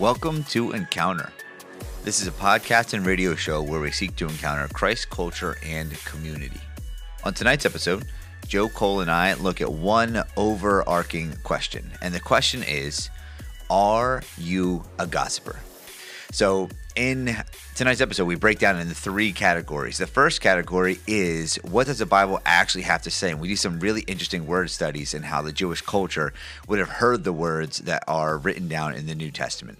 Welcome to Encounter. This is a podcast and radio show where we seek to encounter Christ, culture, and community. On tonight's episode, Joe Cole and I look at one overarching question. And the question is Are you a gossiper? So, in tonight's episode, we break down into three categories. The first category is what does the Bible actually have to say? And we do some really interesting word studies and how the Jewish culture would have heard the words that are written down in the New Testament.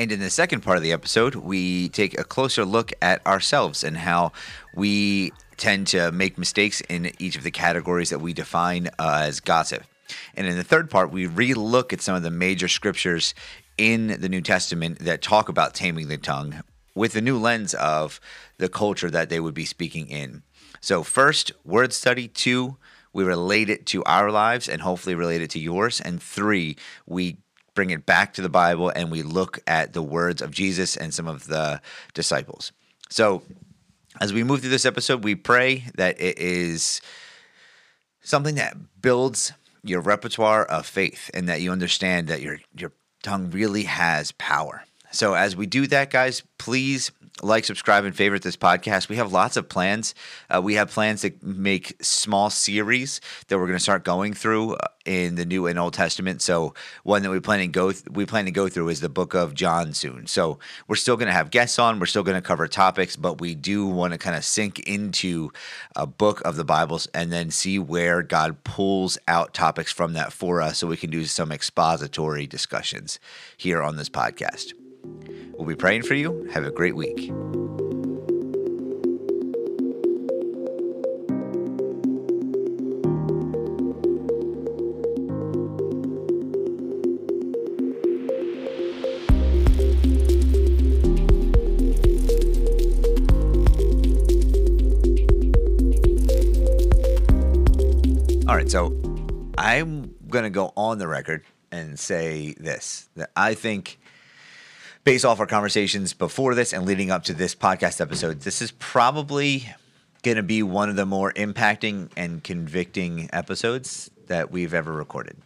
And in the second part of the episode, we take a closer look at ourselves and how we tend to make mistakes in each of the categories that we define uh, as gossip. And in the third part, we re-look at some of the major scriptures in the New Testament that talk about taming the tongue with the new lens of the culture that they would be speaking in. So, first, word study. Two, we relate it to our lives and hopefully relate it to yours. And three, we bring it back to the Bible and we look at the words of Jesus and some of the disciples. So, as we move through this episode, we pray that it is something that builds your repertoire of faith and that you understand that your your tongue really has power. So as we do that, guys, please like, subscribe, and favorite this podcast. We have lots of plans. Uh, we have plans to make small series that we're going to start going through uh, in the New and Old Testament. So one that we plan to go th- we plan to go through is the Book of John soon. So we're still going to have guests on. We're still going to cover topics, but we do want to kind of sink into a book of the Bibles and then see where God pulls out topics from that for us, so we can do some expository discussions here on this podcast. We'll be praying for you. Have a great week. All right, so I'm going to go on the record and say this that I think based off our conversations before this and leading up to this podcast episode, this is probably going to be one of the more impacting and convicting episodes that we've ever recorded.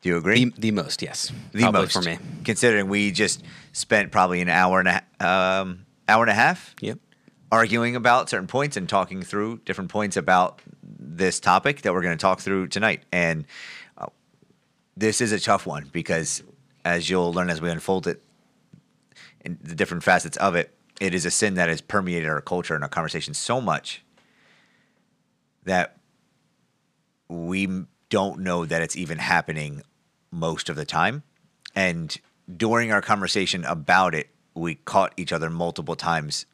Do you agree? The, the most, yes. The Probably most for me. considering we just spent probably an hour and a um, hour and a half Yep. arguing about certain points and talking through different points about this topic that we're going to talk through tonight. And uh, this is a tough one because, as you'll learn as we unfold it, and the different facets of it, it is a sin that has permeated our culture and our conversation so much that we don't know that it's even happening most of the time. And during our conversation about it, we caught each other multiple times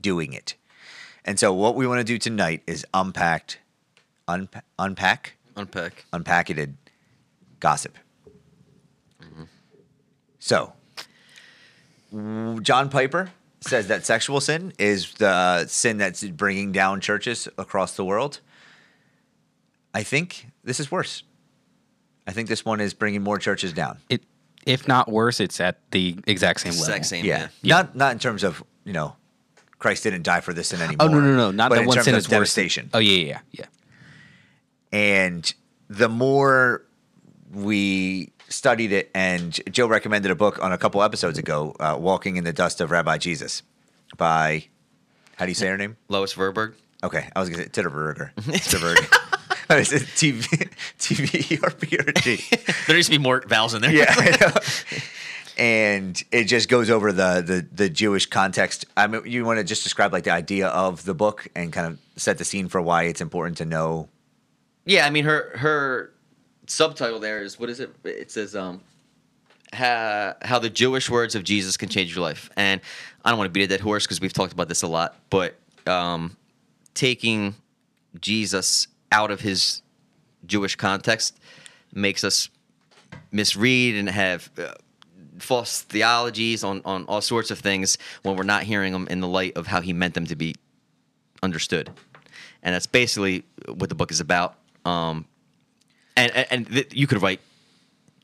doing it. And so, what we want to do tonight is unpacked, unpa- unpack, Unpack. unpacketed gossip. So, John Piper says that sexual sin is the sin that's bringing down churches across the world. I think this is worse. I think this one is bringing more churches down. It, if not worse, it's at the exact same level. Exact same. Yeah. Yeah. Not not in terms of, you know, Christ didn't die for this sin anymore. Oh no no no! Not but the in one terms sin of is worse. devastation. Oh yeah yeah yeah. And the more we studied it, and Joe recommended a book on a couple episodes ago, uh, "Walking in the Dust of Rabbi Jesus," by how do you say her name? Lois Tverberg. Okay, I was gonna say Titterberger. Titterberg. Is it TV TV or or G? There needs to be more vowels in there. yeah. And it just goes over the, the the Jewish context. I mean, you want to just describe like the idea of the book and kind of set the scene for why it's important to know. Yeah, I mean her her subtitle there is what is it? It says um how, the Jewish words of Jesus can change your life. And I don't want to beat a dead horse because we've talked about this a lot, but um, taking Jesus out of his Jewish context makes us misread and have uh, false theologies on, on all sorts of things when we're not hearing them in the light of how he meant them to be understood. And that's basically what the book is about. Um, and and, th- you could write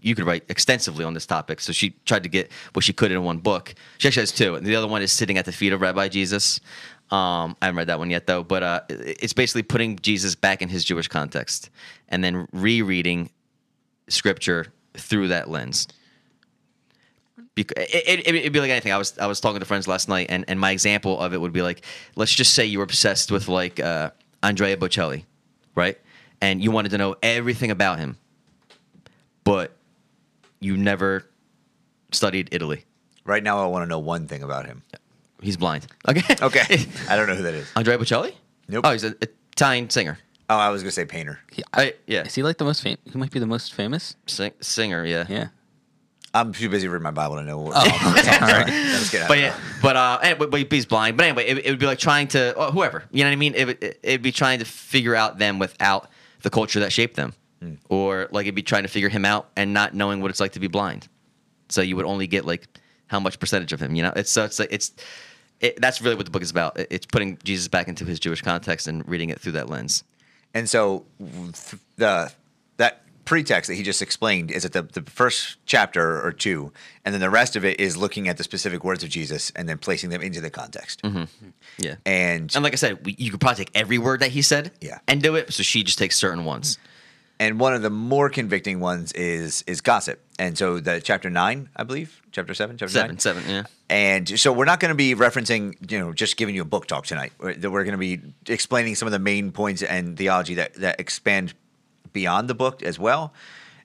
you could write extensively on this topic. So she tried to get what she could in one book. She actually has two. And the other one is sitting at the feet of Rabbi Jesus. Um, I haven't read that one yet though, but uh, it's basically putting Jesus back in his Jewish context and then rereading scripture through that lens. Because it, it'd be like anything. I was I was talking to friends last night, and, and my example of it would be like, let's just say you were obsessed with like uh, Andrea Bocelli, right? And you wanted to know everything about him, but you never studied Italy. Right now, I want to know one thing about him. He's blind. Okay. Okay, I don't know who that is. Andrea Bocelli? Nope. Oh, he's an Italian singer. Oh, I was gonna say painter. He, I, yeah. is he like the most famous? He might be the most famous. Sing, singer, yeah. Yeah. I'm too busy reading my Bible to know. What, Oh, okay, all right. Let's But yeah, but uh, and, but, but he's blind. But anyway, it, it would be like trying to uh, whoever you know what I mean. It would it, it'd be trying to figure out them without the culture that shaped them, hmm. or like it'd be trying to figure him out and not knowing what it's like to be blind. So you would only get like how much percentage of him. You know, it's so it's like it's it, that's really what the book is about. It's putting Jesus back into his Jewish context and reading it through that lens. And so the that pretext that he just explained is at the, the first chapter or two, and then the rest of it is looking at the specific words of Jesus and then placing them into the context. Mm-hmm. Yeah. And And like I said, we, you could probably take every word that he said, Yeah. and do it. So she just takes certain ones. and one of the more convicting ones is is gossip. And so the chapter nine, I believe, chapter seven, chapter Seven, nine, seven, yeah. And so we're not going to be referencing, you know, just giving you a book talk tonight. We're, we're going to be explaining some of the main points and theology that, that expand beyond the book as well,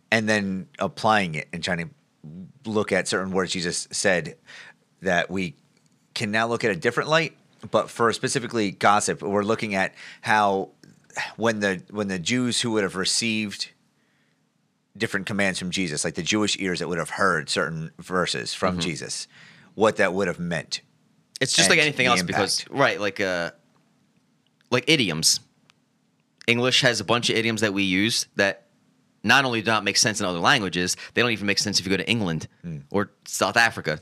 and then applying it and trying to look at certain words Jesus said that we can now look at a different light. But for specifically gossip, we're looking at how when the when the Jews who would have received different commands from Jesus, like the Jewish ears that would have heard certain verses from Jesus, what that would have meant. It's just like anything else because right, like uh like idioms. English has a bunch of idioms that we use that not only do not make sense in other languages, they don't even make sense if you go to England Hmm. or South Africa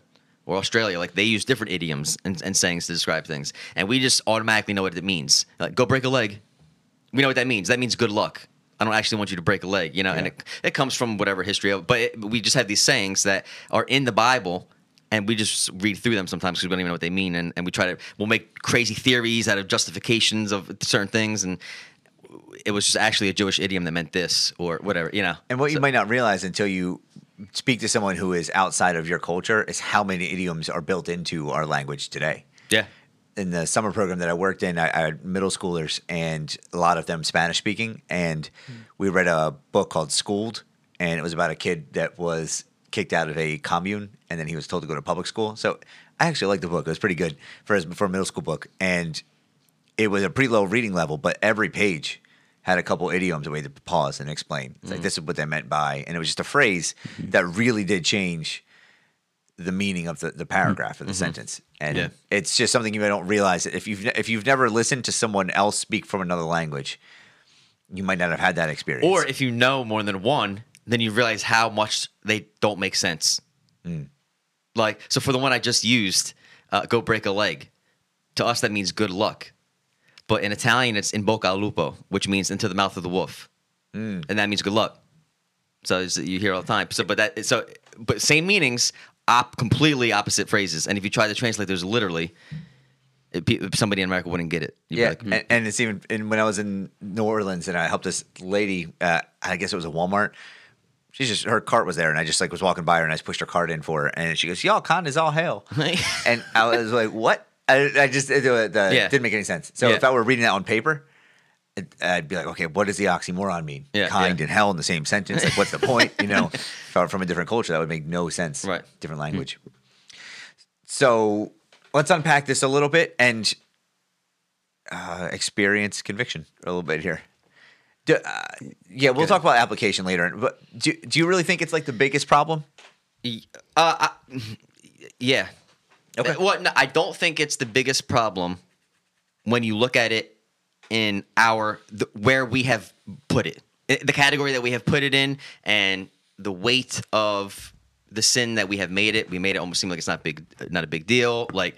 or Australia. Like they use different idioms and, and sayings to describe things. And we just automatically know what it means. Like go break a leg. We know what that means. That means good luck. I don't actually want you to break a leg, you know, and it, it comes from whatever history of, but it, we just have these sayings that are in the Bible and we just read through them sometimes because we don't even know what they mean. And, and we try to, we'll make crazy theories out of justifications of certain things. And it was just actually a Jewish idiom that meant this or whatever, you know. And what you might not realize until you speak to someone who is outside of your culture is how many idioms are built into our language today. yeah. in the summer program that I worked in, I, I had middle schoolers and a lot of them Spanish speaking. And hmm. we read a book called Schooled, and it was about a kid that was kicked out of a commune and then he was told to go to public school. So I actually liked the book. It was pretty good for his, for a middle school book. And it was a pretty low reading level, but every page had a couple idioms way to pause and explain. It's like mm-hmm. this is what they meant by, and it was just a phrase mm-hmm. that really did change the meaning of the, the paragraph of the mm-hmm. sentence. And Yeah. it's just something you don't realize. If you've if you've never listened to someone else speak from another language, you might not have had that experience. Or if you know more than one, then you realize how much they don't make sense. Mm. Like, so for the one I just used, uh, go break a leg. To us, that means good luck. But in Italian, it's in bocca al lupo, which means into the mouth of the wolf, and that means good luck. So you hear all the time. So, but that so, but same meanings, op, completely opposite phrases. And if you try to translate those literally, it, somebody in America wouldn't get it. You'd yeah, like, "Hmm." and, and it's even and when I was in New Orleans and I helped this lady, uh, I guess it was a Walmart. She's just her cart was there, and I just like was walking by her, and I just pushed her cart in for her, and she goes, "Y'all con is all hell," and I was like, "What?" I, I just it, uh, the, Yeah. didn't make any sense. So Yeah. if I were reading that on paper, it, I'd be like, "Okay, what does the oxymoron mean? Yeah, kind and hell in the same sentence? Like, what's the point? You know, if I were from a different culture, that would make no sense. Right. different language. So let's unpack this a little bit and uh, experience conviction a little bit here. Do, uh, yeah, we'll talk about application later. But do, do you really think it's like the biggest problem? Uh, I, yeah. Okay. Well, no, I don't think it's the biggest problem when you look at it in our the, where we have put it, the category that we have put it in, and the weight of the sin that we have made it. We made it almost seem like it's not big, not a big deal. Like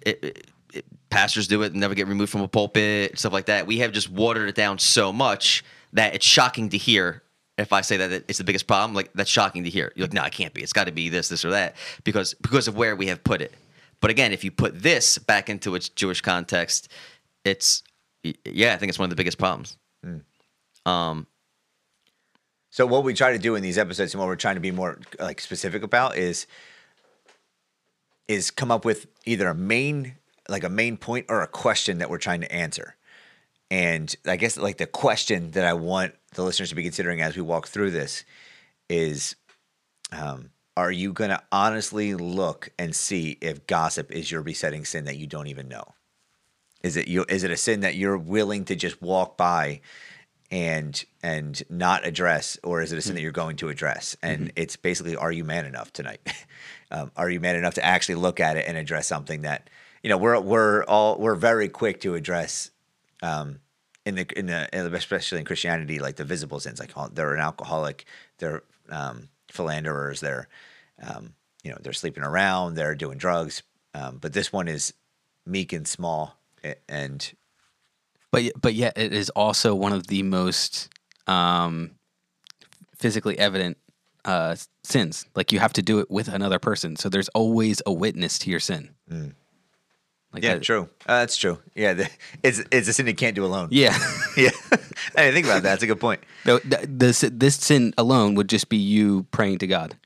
it, it, pastors do it, and never get removed from a pulpit, stuff like that. We have just watered it down so much that it's shocking to hear if I say that it's the biggest problem, like that's shocking to hear. You're like, no, it can't be. It's got to be this, this, or that, because because of where we have put it. But again, if you put this back into its Jewish context, it's yeah, I think it's one of the biggest problems. Um, So what we try to do in these episodes and what we're trying to be more like specific about is is come up with either a main like a main point or a question that we're trying to answer. And I guess like the question that I want the listeners to be considering as we walk through this is um, are you going to honestly look and see if gossip is your besetting sin that you don't even know? Is it you is it a sin that you're willing to just walk by and and not address or is it a sin that you're going to address? And it's basically are you man enough tonight? um, are you man enough to actually look at it and address something that you know we're we're all we're very quick to address um, in the in the in the- especially in Christianity, like the visible sins, like oh, they're an alcoholic, they're um, philanderers, they're um, you know they're sleeping around, they're doing drugs, um, but this one is meek and small, and But but yet it is also one of the most um, physically evident uh, sins. Like you have to do it with another person, so there's always a witness to your sin. Like yeah, that- true, uh, that's true. Yeah, the, it's it's a sin you can't do alone. Yeah. yeah. I didn't think about that. That's a good point. No, th- this this sin alone would just be you praying to God,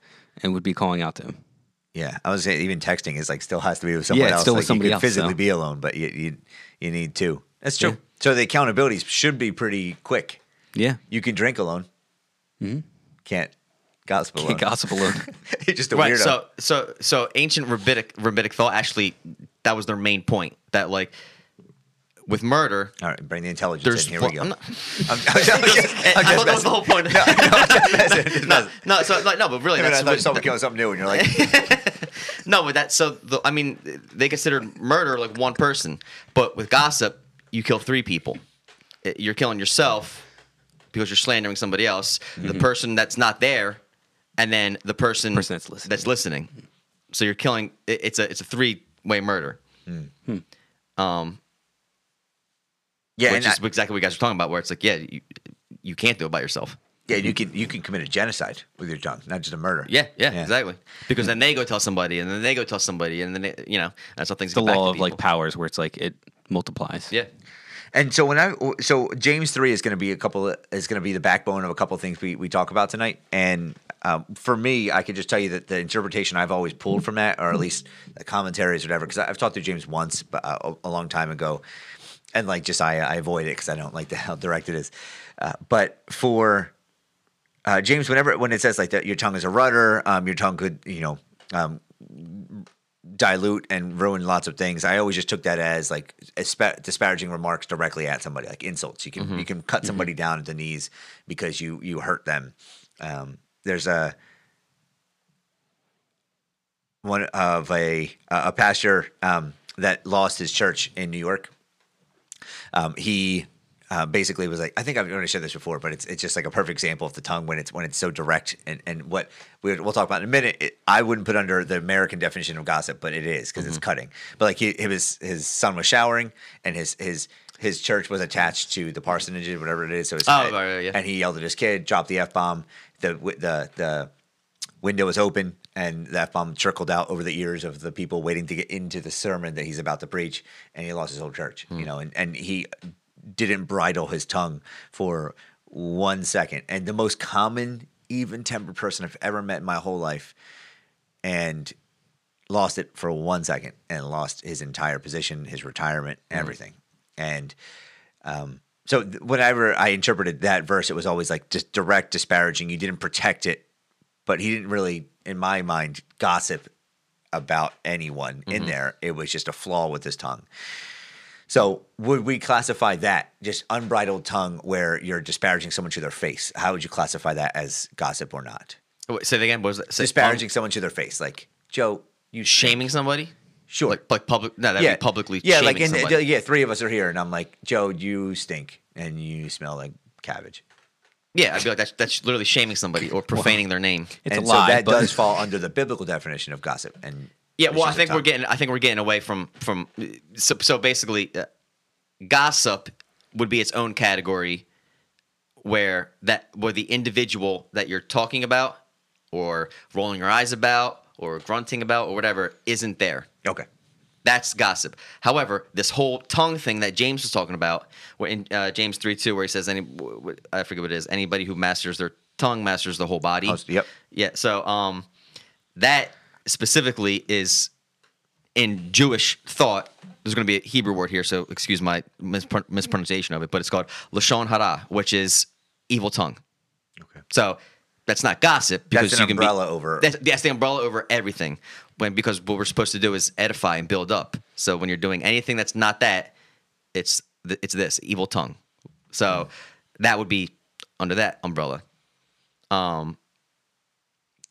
and would be calling out to Him. Yeah, I was saying even texting is like still has to be with someone it's else. still with like somebody you else, can physically so- be alone, but you you, you need two. That's true. Yeah. So the accountability should be pretty quick. Yeah, You can drink alone. Hmm. Can't gossip alone. can't gossip alone. You're just a Right. weirdo. So so so ancient rabbinic rabbinic thought actually that was their main point that like with murder All right, bring the intelligence there's in. Here one- we go. Not- I'm, I'm, I'm just I thought that was the whole point. No, no, I'm just messing, just no, no, so like, no, but really, I mean, I thought someone killing something new, and you're like, no, but that so the, I mean they considered murder like one person, but with gossip you kill three people. Eh, you're killing yourself because you're slandering somebody else, the mm-hmm. person that's not there, and then the person, Person that's listening. That's listening. So you're killing. it- It's a it's a three way murder. Um, yeah, which and is I- exactly what you guys are talking about, where it's like, yeah, you, you can't do it by yourself. yeah, you can you can commit a genocide with your tongue, not just a murder. Yeah, yeah, exactly. Because then they go tell somebody, and then they go tell somebody, and then they, you know that's how things. The get back to law of like powers, where it's like it multiplies. Yeah, And so when I so James three is going to be a couple is going to be the backbone of a couple of things we, we talk about tonight. And um, for me, I could just tell you that the interpretation I've always pulled from that, or at least the commentaries, or whatever, because I've talked to James once, uh, a, a long time ago, and like just I, I avoid it because I don't like the how direct it is. Uh, but for uh, James, whenever when it says like that, your tongue is a rudder, um, your tongue could you know um, dilute and ruin lots of things. I always just took that as like aspa- disparaging remarks directly at somebody, like insults. You can you can cut somebody down at the knees because you you hurt them. Um, there's a one of a a pastor um, that lost his church in New York. Um, he uh, basically was like, I think I've already shared this before, but it's it's just like a perfect example of the tongue when it's when it's so direct and and what we, we'll talk about in a minute. It, I wouldn't put under the American definition of gossip, but it is because it's cutting. But like he, his his son was showering and his his his church was attached to the parsonage whatever it is. So his, Oh, right, right, yeah. and he yelled at his kid, dropped the f bomb. The the the window was open and that bomb trickled out over the ears of the people waiting to get into the sermon that he's about to preach and he lost his whole church you know and, and he didn't bridle his tongue for one second and the most common even tempered person i've ever met in my whole life and lost it for one second and lost his entire position his retirement everything and um, so th- whenever I interpreted that verse, it was always like just direct disparaging. You didn't protect it, but he didn't really, in my mind, gossip about anyone in there. It was just a flaw with his tongue. So would we classify that just unbridled tongue where you're disparaging someone to their face? How would you classify that as gossip or not? Wait, say that again. What was that? Say, disparaging um, someone to their face, like Joe, you shaming somebody. Sure. Like, like public. No, that'd yeah, be publicly. Yeah, shaming like in, somebody. yeah, three of us are here, and I'm like, Joe, you stink, and you smell like cabbage. Yeah, I'd be like that's that's literally shaming somebody or profaning their name. It's and a lie, so that but does fall under the biblical definition of gossip. And Yeah, well, I think we're getting. I think we're getting away from from. So, so basically, uh, gossip would be its own category, where that where the individual that you're talking about, or rolling your eyes about, or grunting about, or whatever, isn't there. okay. That's gossip. However, this whole tongue thing that James was talking about, where in uh, James three two, where he says, "Any, I forget what it is. Anybody who masters their tongue masters the whole body." Most- yep. Yeah. So, um, that specifically is in Jewish thought, there's going to be a Hebrew word here, so excuse my mispron- mispronunciation of it, but it's called lashon hara, which is evil tongue. Okay. So that's not gossip because you can umbrella be, over- That's, that's the umbrella over everything. When because what we're supposed to do is edify and build up. So when you're doing anything that's not that, it's th- it's this evil tongue. So that would be under that umbrella. Um,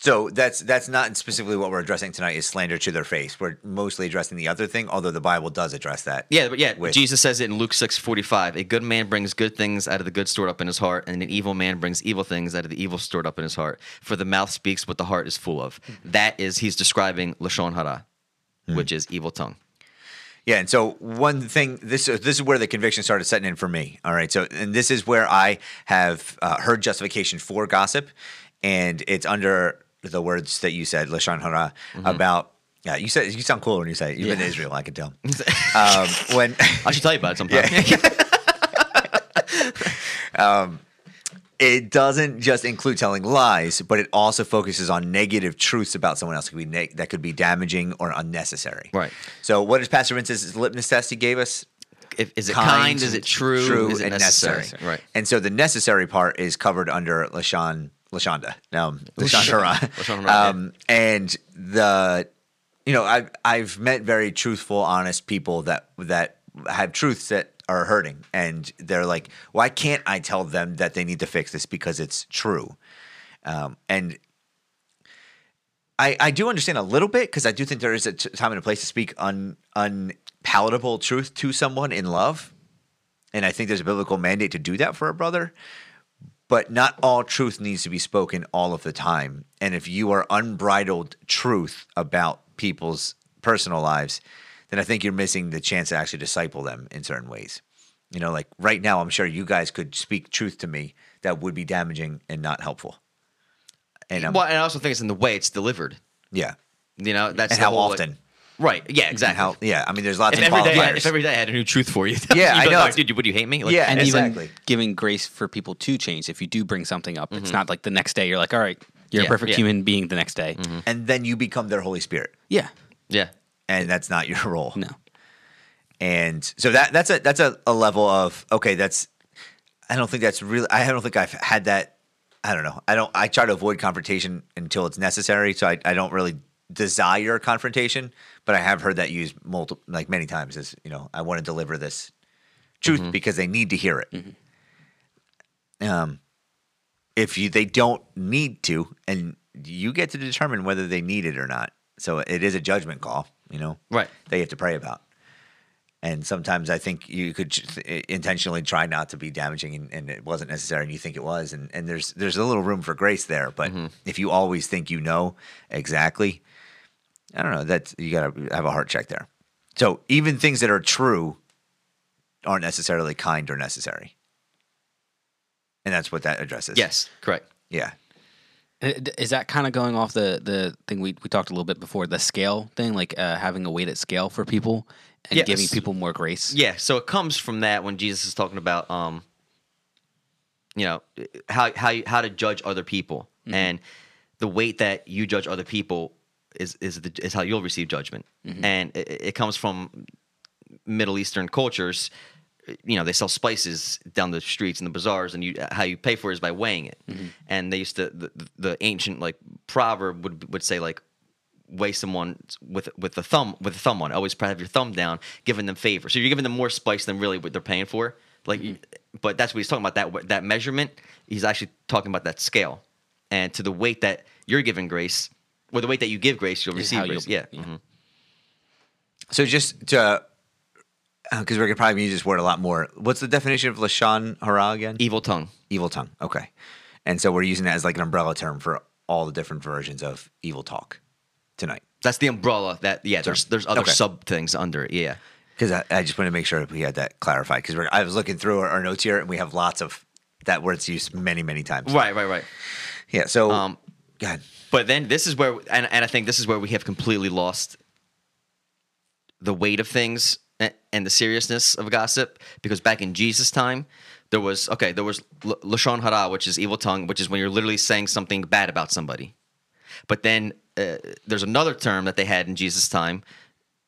So that's that's not specifically what we're addressing tonight. Is slander to their face. We're mostly addressing the other thing, although the Bible does address that. Yeah, but yeah, with- Jesus says it in Luke six forty five. A good man brings good things out of the good stored up in his heart, and an evil man brings evil things out of the evil stored up in his heart. For the mouth speaks what the heart is full of. That is, he's describing lashon hara, which is evil tongue. Yeah, and so one thing this this is where the conviction started setting in for me. All right, so and this is where I have uh, heard justification for gossip, and it's under the words that you said, lashon hara, about. Yeah, you said you sound cool when you say it. You've been to Israel, I can tell. um, when I should tell you about it sometime. it doesn't just include telling lies, but it also focuses on negative truths about someone else. It could be neg- that could be damaging or unnecessary. Right. So, what is Pastor Vince's litmus test he gave us? If, is it kind? Is it true? True is it and necessary. Right. And so the necessary part is covered under Lashon Lashonda. Um, Lashon Hara. Um, and the you know, I've I've met very truthful, honest people that that have truths that are hurting, and they're like, why can't I tell them that they need to fix this because it's true? Um, and I, I do understand a little bit because I do think there is a t- time and a place to speak un, unpalatable truth to someone in love. And I think there's a biblical mandate to do that for a brother. But not all truth needs to be spoken all of the time. And if you are unbridled truth about people's personal lives, then I think you're missing the chance to actually disciple them in certain ways. You know, like right now, I'm sure you guys could speak truth to me that would be damaging and not helpful. And um, Well, and I also think it's in the way it's delivered. yeah, You know, that's and how whole, like- often? Right. Yeah. Exactly. how? Yeah, I mean, there's lots if of every day, qualifiers. if every day I had a new truth for you, Yeah, you'd I know. Like, Dude, would you hate me? Like, Yeah, and exactly. even giving grace for people to change. If you do bring something up, it's mm-hmm. not like the next day you're like, all right, you're Yeah, a perfect yeah. human being the next day. Mm-hmm. and then you become their Holy Spirit, Yeah. Yeah. and that's not your role. No. And so that that's a that's a, a level of okay. That's I don't think that's really. I don't think I've had that. I don't know. I don't. I try to avoid confrontation until it's necessary. So I, I don't really desire confrontation, but I have heard that used multiple like many times. As you know, I want to deliver this truth mm-hmm. because they need to hear it. Mm-hmm. Um, if you they don't need to, and you get to determine whether they need it or not. So it is a judgment call. You know, Right. That you have to pray about. And sometimes I think you could intentionally try not to be damaging, and, and it wasn't necessary, and you think it was, and, and there's there's a little room for grace there. But mm-hmm. if you always think you know exactly, I don't know. That's you got to have a heart check there. So even things that are true aren't necessarily kind or necessary, and that's what that addresses. Yes. Correct. Yeah. Uh, Is that kind of going off the the thing we, we talked a little bit before the scale thing, like uh, having a weighted scale for people and Yes. giving people more grace? Yeah, so it comes from that when Jesus is talking about um you know how how you- how to judge other people and the weight that you judge other people is is the, is how you'll receive judgment. Mm-hmm. And it, it comes from Middle Eastern cultures you know they sell spices down the streets and the bazaars and you how you pay for it is by weighing it mm-hmm. and they used to the, the ancient like proverb would would say like weigh someone with with the thumb with the thumb on. Always have your thumb down, giving them favor. So you're giving them more spice than really what they're paying for. Like, you- but that's what he's talking about. That that measurement. He's actually talking about that scale, and to the weight that you're giving grace, or the weight that you give grace, you'll receive grace. you'll- Yeah. yeah. mhm. So just to because we're gonna probably use this word a lot more. What's the definition of lashon hara again? Evil tongue. evil tongue. Okay. And so we're using that as like an umbrella term for all the different versions of evil talk tonight. That's the umbrella. That yeah. There's there's other Okay. sub things under it. Yeah. Because I, I just want to make sure we had that clarified. Because I was looking through our, our notes here, and we have lots of that word's used many, many times. Right. Right. Right. Yeah. So, Um, go ahead. But then this is where, and, and I think this is where we have completely lost the weight of things a- and the seriousness of gossip. Because back in Jesus' time, there was okay, there was l- lashon hara, which is evil tongue, which is when you're literally saying something bad about somebody. But then uh, there's another term that they had in Jesus' time,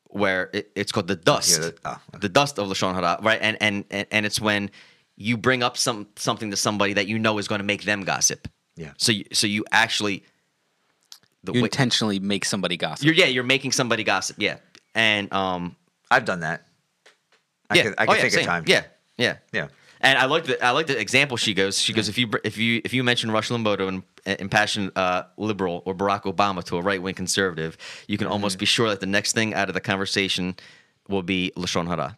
where it, it's called the dust, the- oh, okay. the dust of lashon hara, right? And, and and and it's when you bring up some something to somebody that you know is going to make them gossip. Yeah. So you, so you actually the You way- intentionally make somebody gossip. you're yeah you're making somebody gossip. Yeah. And um I've done that. I yeah could, I Oh, could yeah, think same. of time. Yeah. Yeah. Yeah. And I like the I like the example she goes. She goes if you if you if you mention Rush Limbaugh and impassioned uh, liberal or Barack Obama to a right wing conservative, you can Mm-hmm. almost be sure that the next thing out of the conversation will be lashon hara.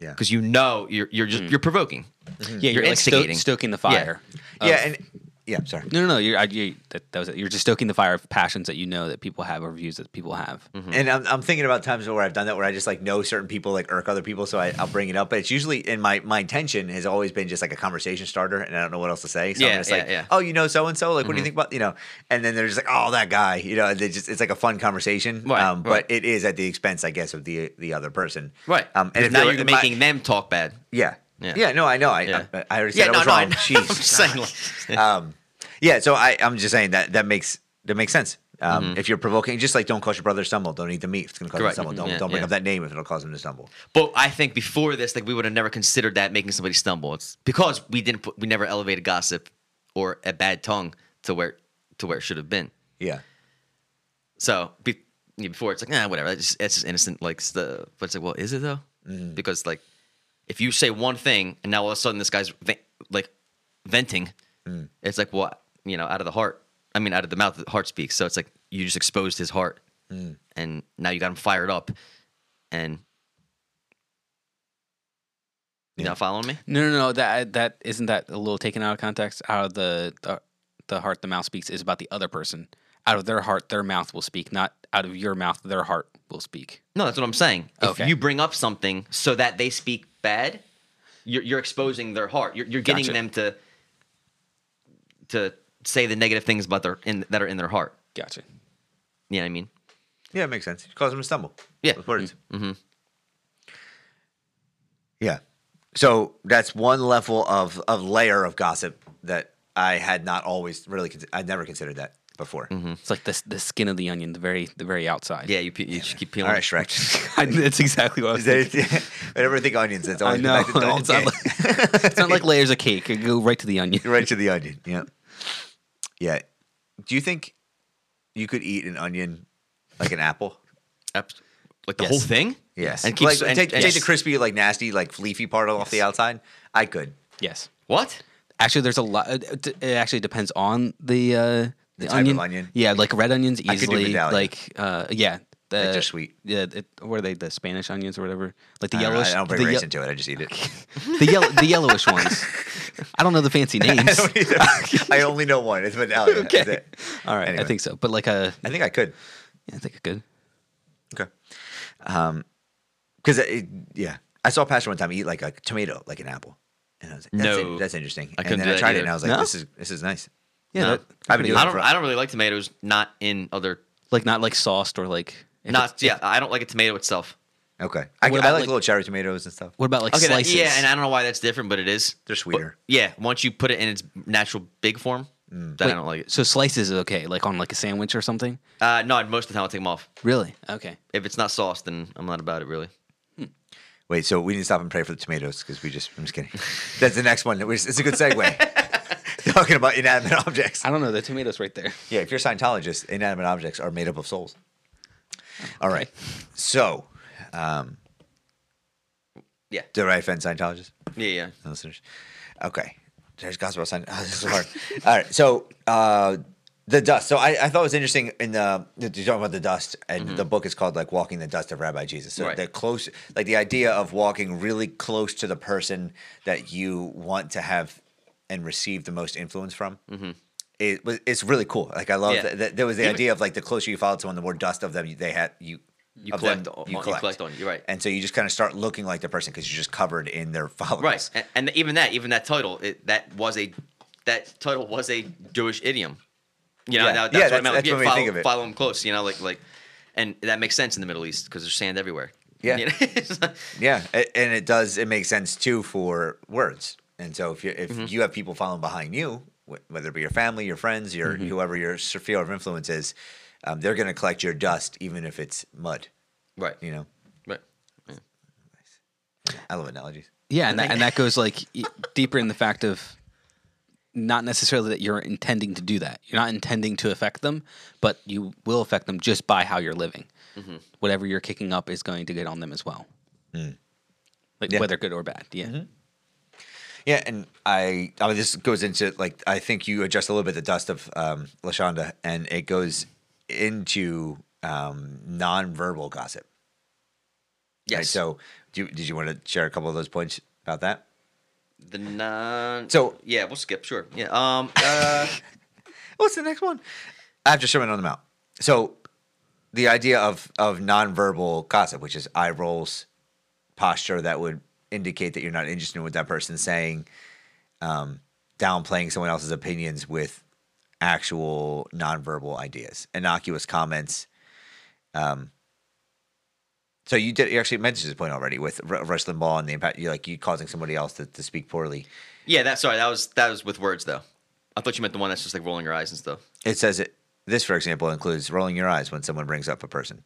Yeah. because you know you're you're just you're provoking. yeah, you're you're, like instigating. stoking the fire. Yeah. of- And yeah, sorry. no, no, no. You're, I, you, that, that was it. You're just stoking the fire of passions that you know that people have or views that people have. And I'm, I'm thinking about times where I've done that where I just like know certain people like irk other people, so I, I'll bring it up. But it's usually in my my intention has always been just like a conversation starter, and I don't know what else to say. So Yeah, I'm just yeah, like, yeah. oh, you know so and so, like what do you think about you know? And then they're just like, oh, that guy, you know. They just it's like a fun conversation, Right, um, but right. it is at the expense, I guess, of the the other person, Right. Um, and if now you're if I- making them talk bad. yeah. Yeah. yeah, no, I know, I Yeah. I, I already Yeah, said no, I was no, I wrong. know. Jeez, like- um, yeah, so I, I'm just saying that that makes that makes sense. Um, Mm-hmm. If you're provoking, just like don't cause your brother to stumble, don't eat the meat. If it's going to cause him to stumble. Don't Yeah, don't bring yeah. up that name if it'll cause him to stumble. But I think before this, like we would have never considered that making somebody stumble. It's because we didn't put, we never elevated gossip or a bad tongue to where to where it should have been. Yeah, So be, before it's like, nah, whatever. It's just, it's just innocent. Like the, but it's like, well, is it though? Mm-hmm. Because like, if you say one thing and now all of a sudden this guy's ve- like venting, Mm. it's like, well, you know, out of the heart. I mean, out of the mouth, the heart speaks. So it's like you just exposed his heart, Mm. and now you got him fired up, and you Yeah. not following me? No, no, no. That that isn't that a little taken out of context. Out of the the, the heart, the mouth speaks is about the other person. Out of their heart, their mouth will speak. Not out of your mouth, their heart will speak. No, that's what I'm saying. If you bring up something so that they speak bad, you're, you're exposing their heart. You're, you're getting Gotcha. them to to say the negative things about their in, that are in their heart. Gotcha. You know I mean? yeah, it makes sense. You Cause them to stumble. Yeah. with words. Mm-hmm. Yeah. So that's one level of of layer of gossip that I had not always really. Con- I'd never considered that before. It's like the the skin of the onion, the very the very outside. Yeah, you, pe- you just keep peeling. All right, Shrek. I, that's exactly what I was Is thinking. that- Whenever I think onions, it's I always know. back to It's not, like, it's not like layers of cake. It go right to the onion. right to the onion. Yeah. Yeah. Do you think you could eat an onion like an apple? Abs- Like the Yes. whole thing? Yes. And keep like, and- take, and- take the crispy, like nasty, like leafy part off the outside. I could. Yes. What? Actually, there's a lot. It, it actually depends on the uh, the, type of onion. onion? Yeah, like red onions I easily. Like uh, yeah, the, Like they're sweet. Yeah, it, what are they? The Spanish onions or whatever. Like the I don't, yellowish. I don't bring the, race ye- into it. I just eat it. the yellow, the yellowish ones. I don't know the fancy I, names. either. I only know one. It's Vidalia. Okay. it. All right, Anyway. I think so. But like a, I think I could. yeah, I think I could. Okay. Um, because yeah, I saw Pastor one time eat like a tomato, like an apple, and I was like, that's, No. that's interesting. I and then I tried it, and I was like, No? this is this is nice. Yeah, No. that- I've been doing I it don't. for- I don't really like tomatoes. Not in other. like not like sauced or like Not. it's- Yeah, I don't like a tomato itself. Okay, I, What I like, like- little cherry tomatoes and stuff. What about like Okay, that- slices? yeah, and I don't know why that's different, but it is. They're But, sweeter. yeah, once you put it in its natural big form, then I don't like it. So slices is okay, like on like a sandwich or something. Uh, no, most of the time I'll take them off. Really? Okay. If it's not sauced, then I'm not about it really. Wait, so we need to stop and pray for the tomatoes because we just. I'm just kidding. That's the next one. It's it's a good segue. Talking about inanimate objects. I don't know. The tomatoes right there. Yeah, if you're a Scientologist, inanimate objects are made up of souls. All right. So, um, Yeah. did I offend Scientologists? Yeah, yeah. listeners. Okay. There's gospel Scientology. Oh, this is hard. All right. So uh, the dust. So I, I thought it was interesting in the you're talking about the dust, and the book is called like "Walking the Dust of Rabbi Jesus." So Mm-hmm. Right. the close, like the idea of walking really close to the person that you want to have and receive the most influence from. It was. It's really cool. Like I love Mm-hmm. Yeah. that, that. There was the Even- idea of like the closer you followed someone, the more dust of them they had. You You collect, them on, you collect on. You're right. and so you just kind of start looking like the person because you're just covered in their follicles. Right, and, and even that, even that title, it, that was a that title was a Jewish idiom. You know, Yeah. now, that's Yeah, what I that's- meant. that's yeah, follow, think of it. follow them close. You know, like like, and that makes sense in the Middle East because there's sand everywhere. Yeah. You? Yeah, and it does. It makes sense too for words. And so if you if Mm-hmm. you have people following behind you, whether it be your family, your friends, your Mm-hmm. whoever your sphere of influence is, um, they're going to collect your dust, even if it's mud. right. You know. Right. Nice. I love analogies. Yeah, and that, and that goes like deeper in the fact of not necessarily that you're intending to do that. You're not intending to affect them, but you will affect them just by how you're living. Mm-hmm. Whatever you're kicking up is going to get on them as well, like Yeah. whether good or bad. Yeah, Mm-hmm. Yeah, and I, I mean, this goes into like I think you adjust a little bit the dust of um, Lashonda, and it goes into um, nonverbal gossip. Yes. Right? So, do you, did you want to share a couple of those points about that? the non. So- yeah, we'll skip. Sure. Yeah. Um. Uh, What's the next one? I have to show it on the Mount. So, the idea of of nonverbal gossip, which is eye rolls, posture that would indicate that you're not interested in what that person's saying, um, downplaying someone else's opinions with actual nonverbal ideas, innocuous comments. Um, so you did you actually mentioned this point already with Rush Limbaugh and the impact, you like you causing somebody else to, to speak poorly. yeah. That. Sorry. That was that was with words though. I thought you meant the one that's just like rolling your eyes and stuff. It says it. This, for example, includes rolling your eyes when someone brings up a person.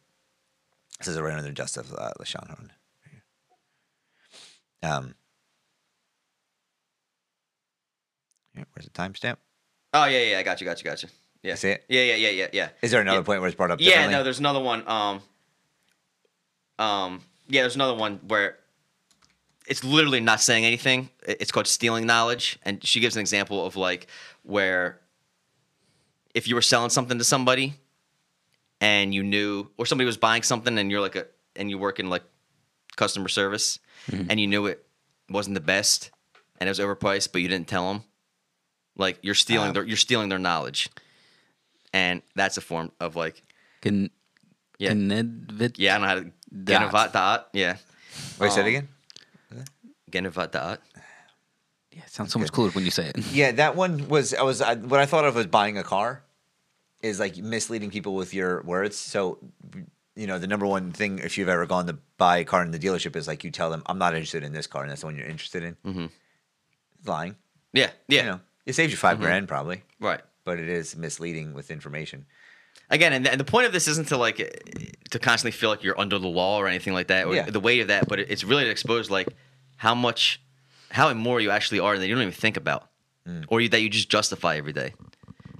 This is a right under just of uh, lashon hara. Um, where's the timestamp? Oh yeah, yeah. I got you. Got you. Got you. Yeah. See it? Yeah. Yeah. Yeah. Yeah. Yeah. Is there another Yeah. point where it's brought up? Yeah, no, there's another one. Um, um, yeah, there's another one where it's literally not saying anything. It's called stealing knowledge, and she gives an example of like where if you were selling something to somebody and you knew, or somebody was buying something and you're like a, and you work in like customer service, and you knew it wasn't the best and it was overpriced, but you didn't tell them. Like you're stealing Ah. their, you're stealing their knowledge, and that's a form of like Can Yeah. Genedvit- yeah, I don't know how to Dot. Genevat dot. Yeah. Wait, say it Um, again. Genevat dot. Yeah, it sounds so much cooler when you say it. Yeah, that one was. I was. I, what I thought of was buying a car, is like misleading people with your words. So, you know, the number one thing if you've ever gone to buy a car in the dealership is like you tell them, "I'm not interested in this car," and that's the one you're interested in. Mm-hmm. Lying. Yeah. Yeah. You know, it saves you 5 grand probably, Right. but it is misleading with information. Again, and the, and the point of this isn't to like to constantly feel like you're under the law or anything like that, or Yeah. the weight of that, but it's really to expose like how much, how immoral you actually are and that you don't even think about, Mm. or you, that you just justify every day,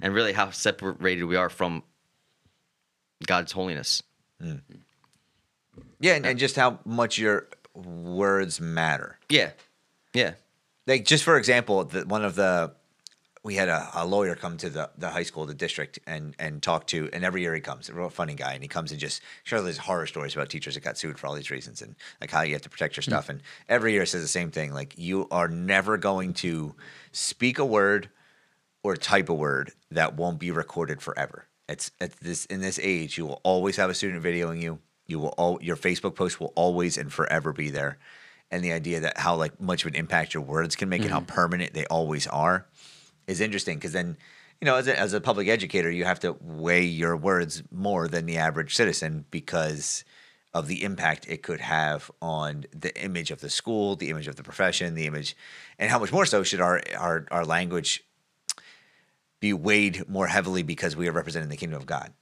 and really how separated we are from God's holiness. Yeah, and, and just how much your words matter. Yeah. Yeah. like just for example, the, one of the we had a, a lawyer come to the, the high school, the district, and and talk to, and every year he comes, a real funny guy, and he comes and just shares these horror stories about teachers that got sued for all these reasons, and like how you have to protect your hmm. stuff, and every year says the same thing, like you are never going to speak a word or type a word that won't be recorded forever. It's at this in this age, you will always have a student videoing you. You will all your Facebook post will always and forever be there. And the idea that how like much of an impact your words can make and how mm-hmm. permanent they always are is interesting because then you know as a, as a public educator you have to weigh your words more than the average citizen because of the impact it could have on the image of the school, the image of the profession, the image, and how much more so should our our, our language be weighed more heavily because we are representing the kingdom of God.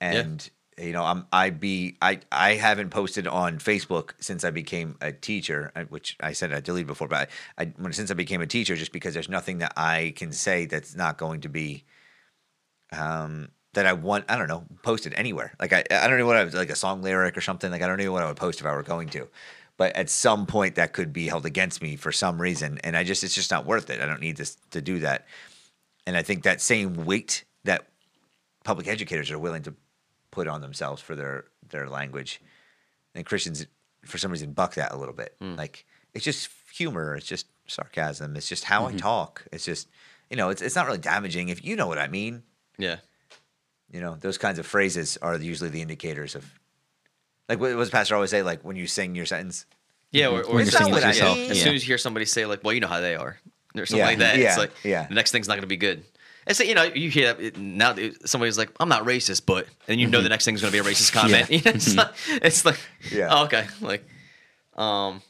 And you know, I'm I be I I haven't posted on Facebook since I became a teacher, uh, which I said I deleted before, but I, I when since I became a teacher, just because there's nothing that I can say that's not going to be um that I want I don't know posted anywhere. Like I I don't know what I was like a song lyric or something. Like I don't know what I would post if I were going to. But at some point that could be held against me for some reason. And I just it's just not worth it. I don't need this to do that. And I think that same weight that public educators are willing to put on themselves for their their language, and Christians for some reason buck that a little bit. Hmm. Like it's just humor, it's just sarcasm, it's just how I mm-hmm. talk. It's just you know, it's it's not really damaging if you know what I mean. Yeah. You know, those kinds of phrases are usually the indicators of like what does Pastor always say, like when you sing your sentence. Yeah, mm-hmm. or, or When as you're soon singing as- to yourself, As yeah. soon as you hear somebody say like, "Well, you know how they are," or something Yeah, like that, yeah, it's like, yeah. the next thing's not going to be good. It's like, you know, you hear that it- now somebody's like, "I'm not racist," but and you know mm-hmm. the next thing's going to be a racist comment. Yeah. You know, it's, mm-hmm. like, it's like, Yeah. oh, okay, like, um,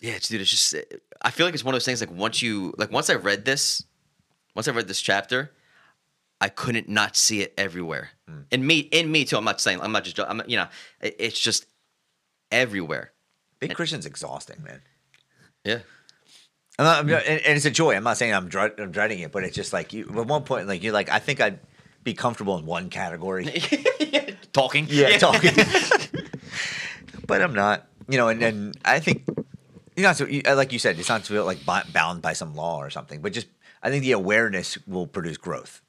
yeah, it's, dude, it's just. I feel like it's one of those things. Like once you, like once I read this, once I read this chapter, I couldn't not see it everywhere. Mm. And me, in me too. I'm not saying I'm not just. I'm you know, it, it's just everywhere. Being Christian's exhausting, man. Yeah. I'm not, I'm mm. not- and, and it's a joy. I'm not saying I'm, dread, I'm dreading it, but it's just like you. At one point, like you're like, I think I'd be comfortable in one category. Talking. Yeah, talking. but I'm not. You know, and, and I think you know, so you, like you said, it's not to feel like bound by some law or something, but just I think the awareness will produce growth.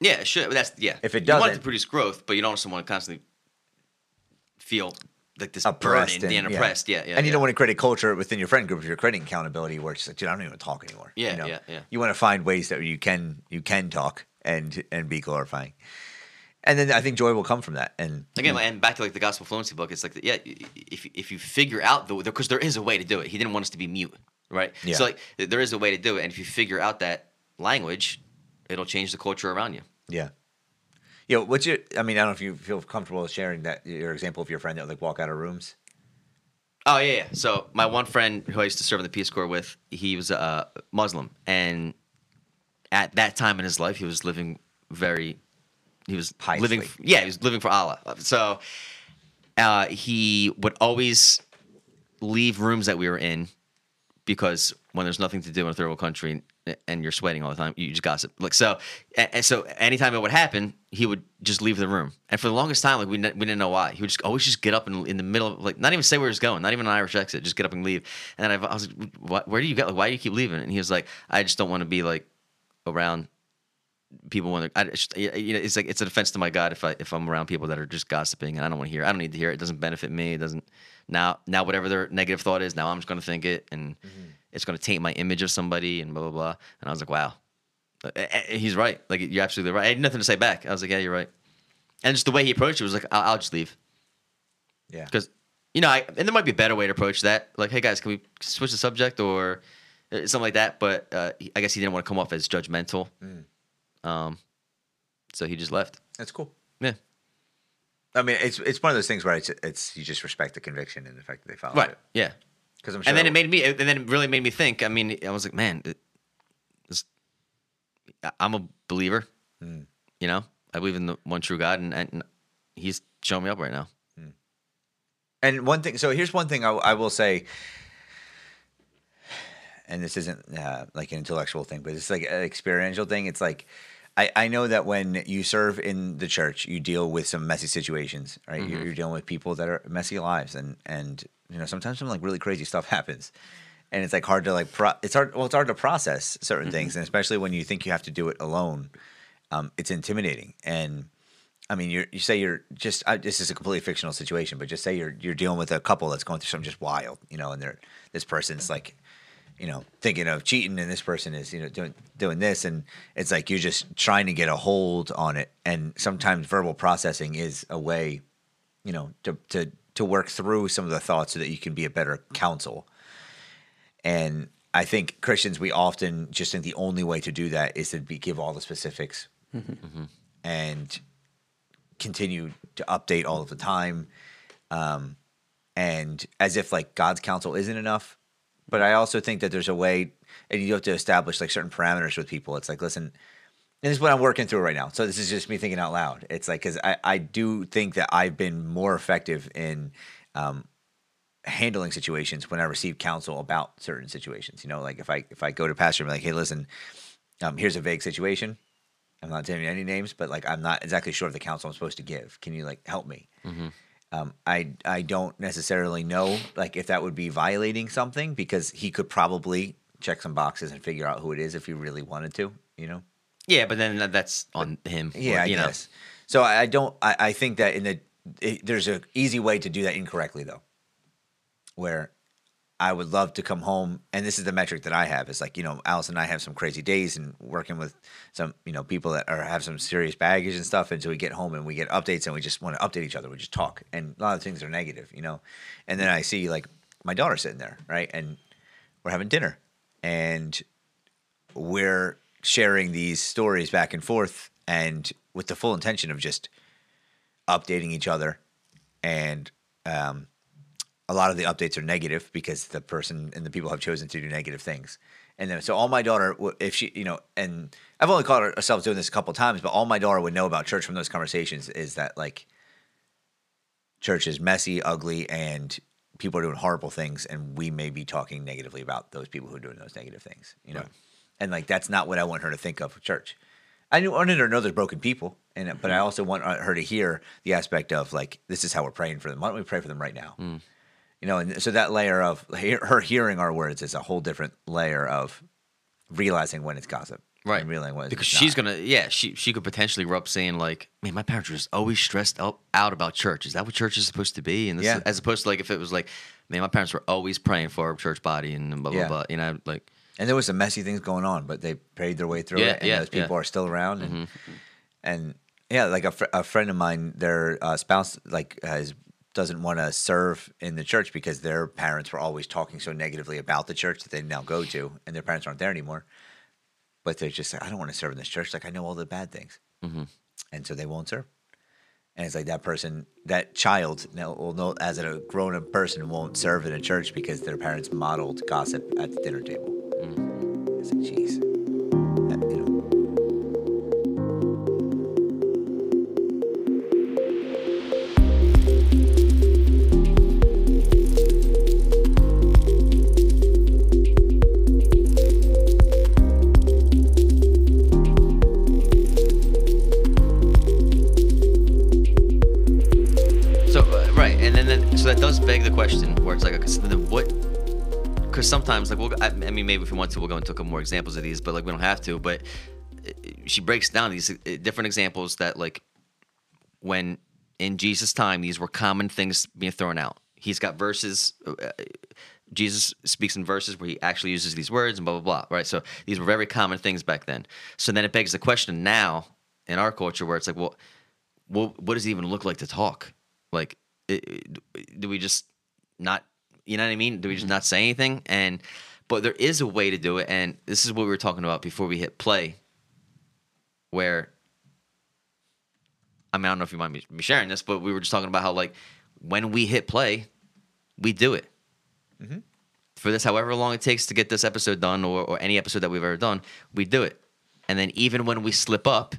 Yeah, sure. That's yeah. If it you want it doesn't- to produce growth, but you don't also want to constantly feel like this Oppressed burden, being and, oppressed. Yeah, yeah. and you yeah. don't want to create a culture within your friend group if you're creating accountability where it's like, dude, I don't even talk anymore. Yeah, you know? yeah, yeah. You want to find ways that you can you can talk and and be glorifying, and then I think joy will come from that. And Again, and back to like the gospel fluency book, it's like yeah, if if you figure out the because there is a way to do it. He didn't want us to be mute, right? Yeah. So like there is a way to do it, and if you figure out that language, it'll change the culture around you. Yeah. Yo, what's your? I mean, I don't know if you feel comfortable sharing that your example of your friend that would like walk out of rooms. Oh yeah, yeah. So my one friend who I used to serve in the Peace Corps with, he was a Muslim, and at that time in his life, he was living very, he was living, yeah, he was living for Allah. So uh, he would always leave rooms that we were in because when there's nothing to do in a third world country and you're sweating all the time, you just gossip. Like so, and, and so anytime it would happen, he would just leave the room. And for the longest time, like we, we didn't know why. He would just always just get up in, in the middle, of, like not even say where he's going, not even an Irish exit, just get up and leave. And then I, was like, where do you go? Like, why do you keep leaving? And he was like, I just don't want to be like around people when they're, I you know, it's like it's an offense to my God if I if I'm around people that are just gossiping and I don't want to hear. it. I don't need to hear it. It doesn't benefit me. It doesn't. Now now whatever their negative thought is, now I'm just going to think it and it's going to taint my image of somebody and blah blah blah. And I was like, wow, Uh, uh, uh, he's right. Like you're absolutely right. I had nothing to say back. I was like, yeah, you're right. And just the way he approached it was like, I'll, I'll just leave Yeah. because you know, I, and there might be a better way to approach that. Like, hey guys, can we switch the subject or something like that? But uh, I guess he didn't want to come off as judgmental. Um, so he just left. That's cool. Yeah, I mean, it's it's one of those things where it's it's you just respect the conviction and the fact that they followed right. it. Yeah, Because I'm sure. and then it made me, and then it really made me think. I mean, I was like, man, this, I'm a believer. You know, I believe in the one true God, and, and he's showing me up right now. And one thing, so here's one thing I, I will say, and this isn't uh, like an intellectual thing, but it's like an experiential thing. It's like I, I know that when you serve in the church, you deal with some messy situations, right? You're, you're dealing with people that are messy lives, and and you know sometimes some like really crazy stuff happens, and it's like hard to like pro- it's hard well it's hard to process certain things, and especially when you think you have to do it alone, um, it's intimidating and. I mean, you're, you say you're just. I, this is a completely fictional situation, but just say you're you're dealing with a couple that's going through something just wild, you know, and they're this person's like, you know, thinking of cheating, and this person is you know doing doing this, and it's like you're just trying to get a hold on it, and sometimes verbal processing is a way, you know, to to to work through some of the thoughts so that you can be a better counsel. And I think Christians, we often just think the only way to do that is to be, give all the specifics and continue to update all of the time. Um, and as if like God's counsel isn't enough. But I also think that there's a way, and you have to establish like certain parameters with people. It's like, listen, and this is what I'm working through right now. So this is just me thinking out loud. It's like, because I, I do think that I've been more effective in um, handling situations when I receive counsel about certain situations. You know, like if I if I go to pastor and be like, hey, listen, um, here's a vague situation. I'm not telling you any names, but like I'm not exactly sure of the counsel I'm supposed to give. Can you like help me? Um, I I don't necessarily know like if that would be violating something because he could probably check some boxes and figure out who it is if he really wanted to. You know. Yeah, but then that's on him. Yeah, I you know. guess. So I I don't. I, I think that in the it, there's a easy way to do that incorrectly though, where I would love to come home, and this is the metric that I have. It's like you know, Alice and I have some crazy days, and working with some you know people that are have some serious baggage and stuff, and so we get home and we get updates, and we just want to update each other. We just talk, and a lot of things are negative, you know. And then I see like my daughter sitting there, right, and we're having dinner, and we're sharing these stories back and forth and with the full intention of just updating each other and um, a lot of the updates are negative because the person and the people have chosen to do negative things and then so all my daughter if she you know and i've only caught ourselves doing this a couple times but all my daughter would know about church from those conversations is that like church is messy ugly and people are doing horrible things, and we may be talking negatively about those people who are doing those negative things. You know, Right. and like that's not what I want her to think of church. I wanted her to know there's broken people, and but I also want uh, her to hear the aspect of like this is how we're praying for them. Why don't we pray for them right now? Hmm. You know, and so that layer of her hearing our words is a whole different layer of realizing when it's gossip, Right. And realizing when because she's not. gonna yeah she she could potentially rub saying like man my parents are just always stressed out, out about church is that what church is supposed to be and this Yeah. as opposed to like if it was like man my parents were always praying for our church body and blah blah Yeah. blah you know like And there was some messy things going on, but they prayed their way through Yeah, it, and yeah, those people. Mm-hmm. are still around. And, and yeah, like a, fr- a friend of mine, their uh, spouse like has doesn't want to serve in the church because their parents were always talking so negatively about the church that they now go to, and their parents aren't there anymore. But they're just like, I don't want to serve in this church. Like I know all the bad things, Mm-hmm. and so they won't serve. And it's like that person, that child, now will know as a grown up person won't serve in a church because their parents modeled gossip at the dinner table. It's so that does beg the question where it's like, what? Because sometimes, like, we'll, I, mean, maybe if we want to, we'll go into a couple more examples of these, but like, we don't have to. But uh, she breaks down these uh, different examples that, like, when in Jesus' time, these were common things being thrown out. He's got verses. Uh, Jesus speaks in verses where he actually uses these words and blah blah blah. Right. So these were very common things back then. So then it begs the question now in our culture where it's like, well, what, what does it even look like to talk? Like, do we just not, you know what I mean? Do we just mm-hmm. not say anything? And, but there is a way to do it. And this is what we were talking about before we hit play, where, I mean, I don't know if you mind me sharing this, but we were just talking about how, like, when we hit play, we do it. Mm-hmm. For this, however long it takes to get this episode done or, or any episode that we've ever done, we do it. And then even when we slip up,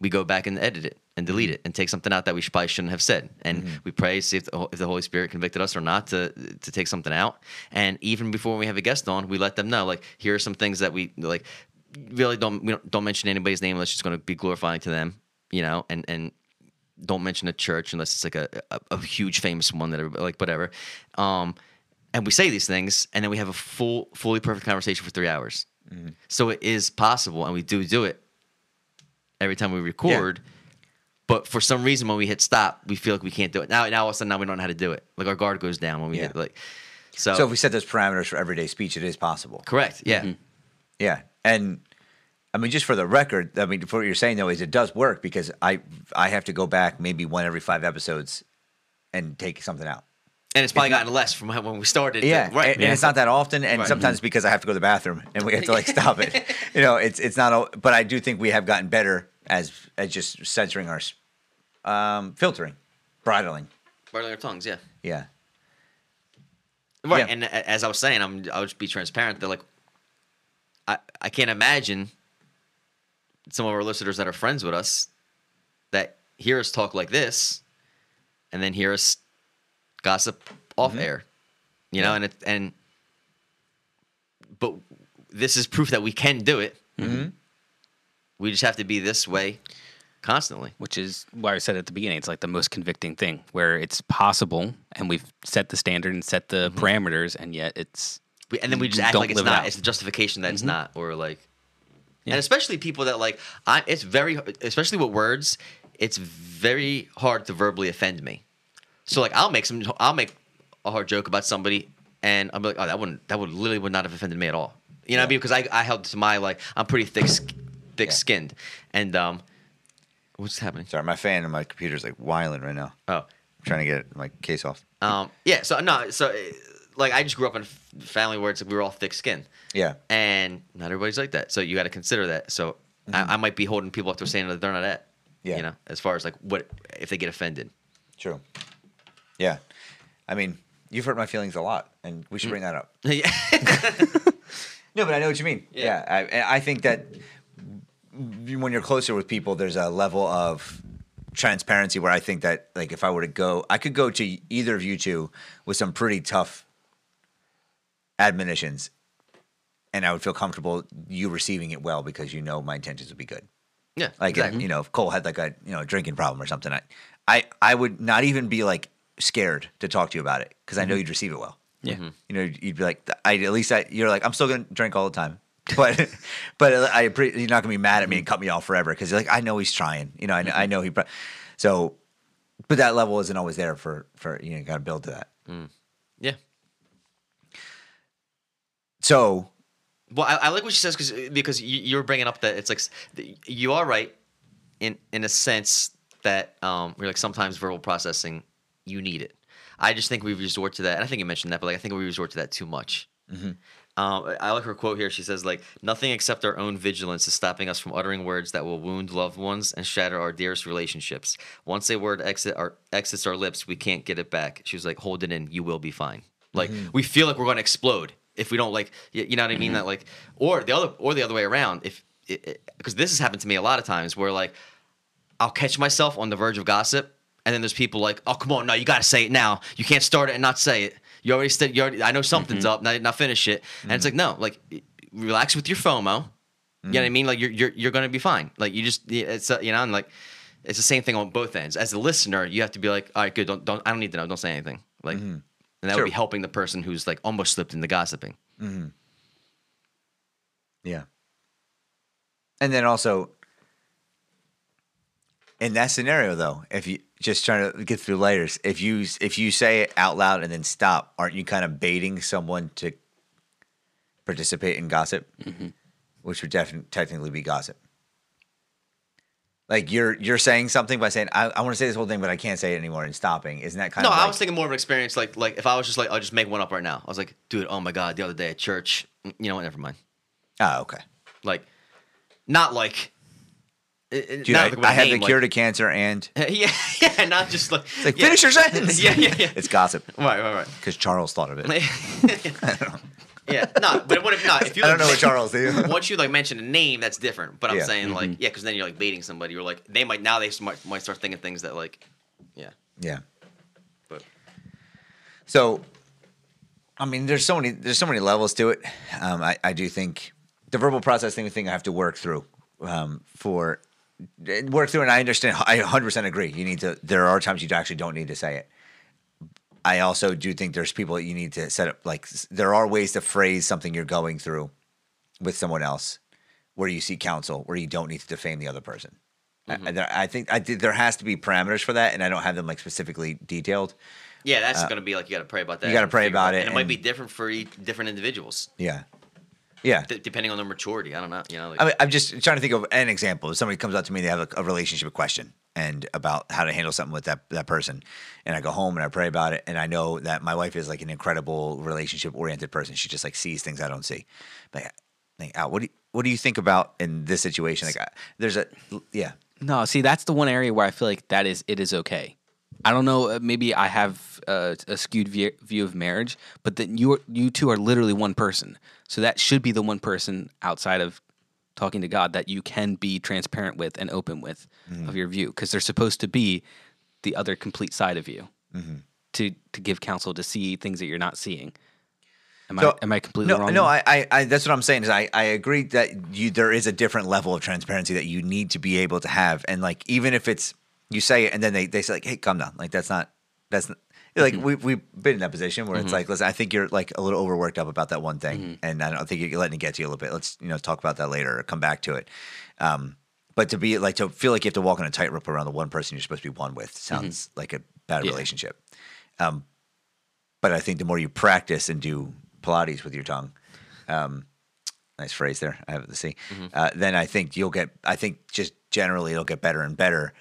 we go back and edit it and delete mm-hmm. it and take something out that we probably shouldn't have said. And mm-hmm. we pray, see if the, if the Holy Spirit convicted us or not to to take something out. And even before we have a guest on, we let them know like here are some things that we like. Really don't we don't, don't mention anybody's name unless it's going to be glorifying to them, you know. And and don't mention a church unless it's like a, a, a huge famous one that everybody, like whatever. Um, and we say these things, and then we have a full, fully perfect conversation for three hours. Mm-hmm. So it is possible, and we do do it every time we record. But for some reason, when we hit stop, we feel like we can't do it. Now, now all of a sudden, now we don't know how to do it. Like our guard goes down when we Yeah. hit like. So, So if we set those parameters for everyday speech, it is possible. correct, yeah, mm-hmm. Yeah, and I mean, just for the record, I mean, for what you're saying though is it does work because I I have to go back maybe one every five episodes and take something out. and it's probably gotten less from when we started. Yeah, right. and, and it's not that often, and Right. sometimes because I have to go to the bathroom and we have to like stop it. You know, it's it's not. a- But I do think we have gotten better as as just censoring our um, filtering, bridling. Bridling our tongues, yeah. Yeah, Right, Yeah. and as I was saying, I'm I'll just be transparent. They're like, I I can't imagine some of our listeners that are friends with us that hear us talk like this, and then hear us gossip off air, you know, and it and but this is proof that we can do it. We just have to be this way constantly. which is why I said at the beginning, it's like the most convicting thing where it's possible and we've set the standard and set the parameters, and yet it's We, and then we just act like it's it not. Mm-hmm. It's the justification that it's not, or like, Yeah. and especially people that like. I. It's very, especially with words. It's very hard to verbally offend me. So like, I'll make some. I'll make a hard joke about somebody, and I'm like, oh, that wouldn't. That would literally would not have offended me at all. You know what I mean? Because I, I held to my like, I'm pretty thick, thick skinned, and um, what's happening? sorry, my fan and my computer's like whiling right now. Oh, I'm trying to get my case off. um, yeah. So no, so uh, like, I just grew up in a family where it's like we were all thick skinned. Yeah, and not everybody's like that. So you got to consider that. So I, I might be holding people up to a standard that they're not at. Yeah. You know, as far as like what if they get offended. true. Yeah, I mean, you've hurt my feelings a lot, and we should bring that up. yeah. No, but I know what you mean. Yeah. Yeah, I, I think that when you're closer with people, there's a level of transparency where I think that like if I were to go, I could go to either of you two with some pretty tough admonitions, and I would feel comfortable you receiving it well because you know my intentions would be good. Yeah, Like if, exactly. you know, if Cole had like a you know drinking problem or something, I I I would not even be like scared to talk to you about it because I know mm-hmm. you'd receive it well. Yeah. Mm-hmm. Mm-hmm. You know, you'd be like, I at least I, you're like, I'm still gonna drink all the time, but but I appre- you're not gonna be mad at me and cut me off forever because like, I know he's trying. You know, I know, I mm-hmm. know he. pro- So, but that level isn't always there for for you know, got to build to that. Mm. yeah. So Well, I, I like what she says because because you, you're bringing up that it's like you are right in in a sense that um we're like sometimes verbal processing you need it. I just think we resort to that, and I think you mentioned that, but like I think we resort to that too much. Mm-hmm. Um, I like her quote here. She says, "Like nothing except our own vigilance is stopping us from uttering words that will wound loved ones and shatter our dearest relationships. Once a word exit our exits our lips, we can't get it back." She was like, "Hold it in. You will be fine." Like we feel like we're going to explode if we don't like, you know what I mean? That like, or the other, or the other way around. If because this has happened to me a lot of times where like I'll catch myself on the verge of gossip, and then there's people like, "Oh, come on, no, you got to say it now. You can't start it and not say it. You already said. You already. I know something's mm-hmm. up. Now, now finish it." And it's like, mm-hmm. no, like, relax with your FOMO. You know what I mm-hmm. mean? Like, you're you're you're gonna be fine. Like, you just it's uh, you know, and like, it's the same thing on both ends. As a listener, you have to be like, "All right, good. Don't don't. I don't need to know. Don't say anything." Like, and that Sure. would be helping the person who's like almost slipped into gossiping. Yeah. And then also in that scenario though, if you just trying to get through layers, if you if you say it out loud and then stop, aren't you kind of baiting someone to participate in gossip? Mm-hmm. Which would definitely technically be gossip. Like you're you're saying something by saying I, I want to say this whole thing, but I can't say it anymore and stopping. Isn't that kind of. No, of I was thinking more of an experience like like if I was just like I'll just make one up right now. I was like, dude, oh my god, the other day at church, you know what? Never mind. Oh, okay. Like, not like. It- it- Dude, not I, like with I a had the cure like- to cancer and yeah, yeah, not just like. like yeah. finish your sentence. Yeah, yeah, yeah. It's gossip Right, right, right. because Charles thought of it. right. yeah, no, but what if not? If you I don't know what Charles do. Once you like mention a name, that's different. But I'm Yeah. saying like, yeah, because then you're like baiting somebody. You're like, they might now they might, might start thinking things that like, yeah, Yeah. but So, I mean, there's so many there's so many levels to it. Um, I I do think the verbal processing thing I have to work through um, for work through, and I understand. I 100 percent agree. You need to. There are times you actually don't need to say it. I also do think there's people that you need to set up. Like there are ways to phrase something you're going through with someone else, where you seek counsel, where you don't need to defame the other person. I, I, I think I did, there has to be parameters for that, and I don't have them like specifically detailed. yeah, that's gonna be like you got to pray about that. Uh, you gotta pray about it and it might be different for each, different individuals, Yeah, yeah. d- depending on their maturity. I don't know, you know. Like, I mean, I'm just trying to think of an example. If somebody comes up to me, they have a, a relationship question and about how to handle something with that that person, and I go home and I pray about it, and I know that my wife is like an incredible relationship oriented person. She just like sees things I don't see. Like, like Al, what do you, what do you think about in this situation? Like, I, there's a yeah, No, see, that's the one area where I feel like that is it is okay. I don't know. uh, Maybe I have uh, a skewed view, view of marriage, but that you are- you two are literally one person. So that should be the one person outside of talking to God that you can be transparent with and open with mm-hmm. of your view, because they're supposed to be the other complete side of you mm-hmm. to to give counsel to see things that you're not seeing. Am So- I am I completely no, wrong? no, I, I, I, that's what I'm saying is I, I agree that you, there is a different level of transparency that you need to be able to have. And like, even if it's, you say it and then they, they say like, Hey, calm down. Like, that's not, that's not, like we, we've been in that position where it's like, listen, I think you're like a little overworked up about that one thing. And I don't think you're letting it get to you a little bit. Let's, you know, talk about that later or come back to it. Um, but to be like, to feel like you have to walk on a tightrope around the one person you're supposed to be one with sounds like a bad Yeah. relationship. Um, but I think the more you practice and do Pilates with your tongue, um, nice phrase there. I have to see. Uh, then I think you'll get. I think just generally it'll get better and better.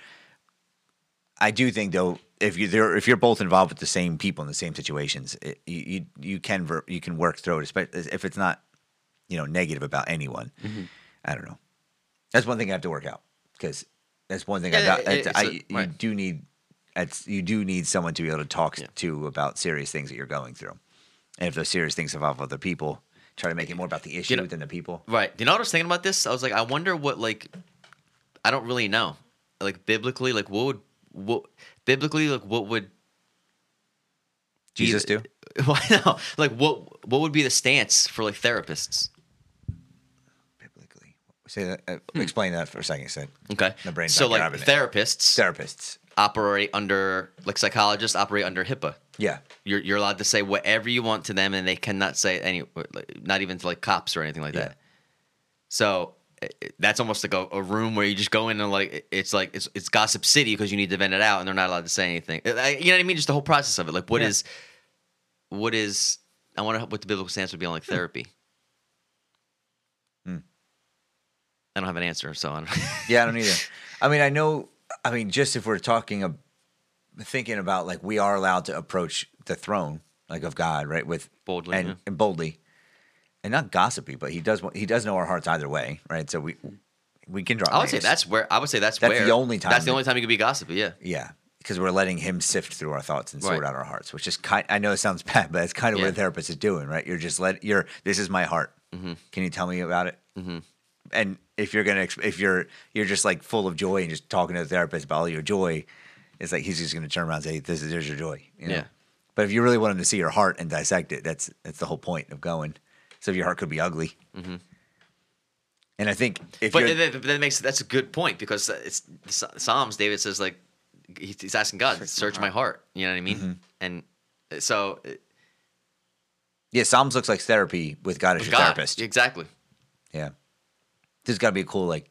I do think though, if you there, if you're both involved with the same people in the same situations, it, you, you you can ver- you can work through it, especially if it's not you know negative about anyone. Mm-hmm. I don't know. That's one thing I have to work out because that's one thing I got. it- it's- it's you right. do need. It's, you do need someone to be able to talk Yeah. to about serious things that you're going through, and if those serious things involve other people, try to make it more about the issue know- than the people. Right. You know what I was thinking about this? I was like, I wonder what like I don't really know. Like biblically, like what would what biblically, like what would Jesus do? Why no? Like what what would be the stance for like therapists? Biblically. Say that. Uh, Explain that for a second. Said Okay. The brain's so like grabbing it. therapists therapists. operate under like psychologists operate under HIPAA. Yeah. You're you're allowed to say whatever you want to them, and they cannot say any, like, not even to like cops or anything like Yeah. that. So that's almost like a, a room where you just go in and like it's like it's it's gossip city because you need to vent it out, and they're not allowed to say anything. You know what I mean? Just the whole process of it. Like what Yeah. is, what is? I wonder what the biblical stance would be on like therapy. Hmm. I don't have an answer, so I don't. Yeah, I don't either. I mean, I know. I mean, just if we're talking, ab- thinking about like we are allowed to approach the throne, like of God, right? With Boldly, and, yeah. and boldly, and not gossipy, but he does. He does know our hearts either way, right? So we we can drop. I would say that's where I would say that's, That's where the only time That's the only time you could be gossipy. Yeah. yeah, because we're letting him sift through our thoughts and sort Right. out our hearts, which is kind. I know it sounds bad, but it's kind of what a Yeah. therapist is doing, right? You're just let you're. This is my heart. Mm-hmm. Can you tell me about it? Mm-hmm. And if you're gonna, if you're you're just like full of joy and just talking to the therapist about all your joy, it's like he's just gonna turn around and say, "This is there's your joy." You know? Yeah. But if you really want him to see your heart and dissect it, that's that's the whole point of going. So your heart could be ugly. Mm-hmm. And I think if But that, that makes that's a good point because it's Psalms. David says like he's asking God, search, my, heart. You know what I mean? Mm-hmm. And so uh, yeah, Psalms looks like therapy with God as your God, therapist. exactly. Yeah. There's got to be a cool like.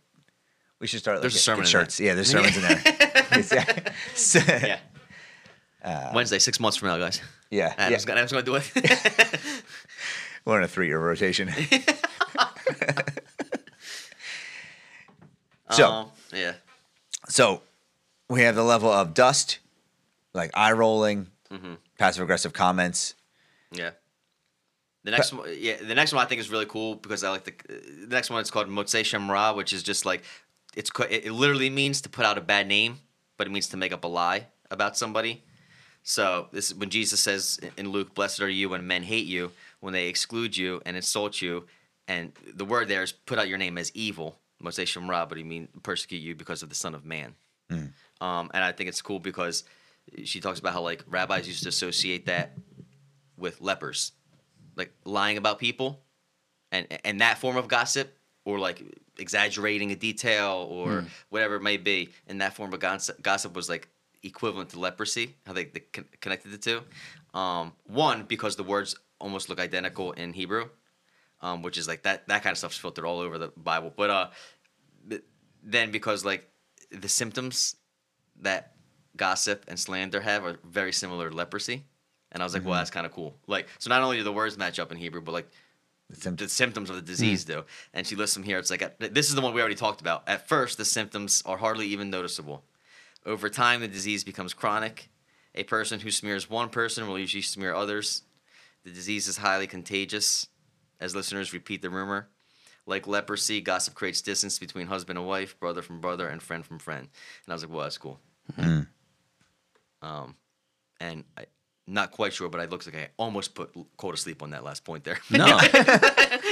We should start. Like, There's a sermon in shirts. Yeah, there's sermons in there. It's- so- Yeah. Wednesday, six months from now, guys. yeah, I yeah. was gonna, I was gonna do it. We're in a three-year rotation. so, Um, yeah, so we have the level of dust, like eye rolling, Mm-hmm. passive aggressive comments. yeah. The next one, yeah, the next one I think is really cool because I like the the next one. It's called Motzei Shemra, which is just like it's it it literally means to put out a bad name, but it means to make up a lie about somebody. So this is when Jesus says in Luke, "Blessed are you when men hate you, when they exclude you and insult you." And the word there is put out your name as evil, Moshe Shemra, but he mean persecute you because of the Son of Man. Um, and I think it's cool because she talks about how like rabbis used to associate that with lepers, like lying about people, and and that form of gossip, or like exaggerating a detail or whatever it may be. And that form of gossip, gossip was like equivalent to leprosy. How they, they con- connected the two. Um, one because the words almost look identical in Hebrew, um, which is like that that kind of stuff's filtered all over the Bible. But uh, th- then because like the symptoms that gossip and slander have are very similar to leprosy. And I was like, well, that's kind of cool. Like, so not only do the words match up in Hebrew, but like The sym- the symptoms of the disease do. And she lists them here. It's like, uh, this is the one we already talked about. At first, the symptoms are hardly even noticeable. Over time, the disease becomes chronic. A person who smears one person will usually smear others. The disease is highly contagious, as listeners repeat the rumor. Like leprosy, gossip creates distance between husband and wife, brother from brother, and friend from friend. And I was like, well, that's cool. Um, and I, not quite sure, but it looks like I almost put Cole to sleep on that last point there. No,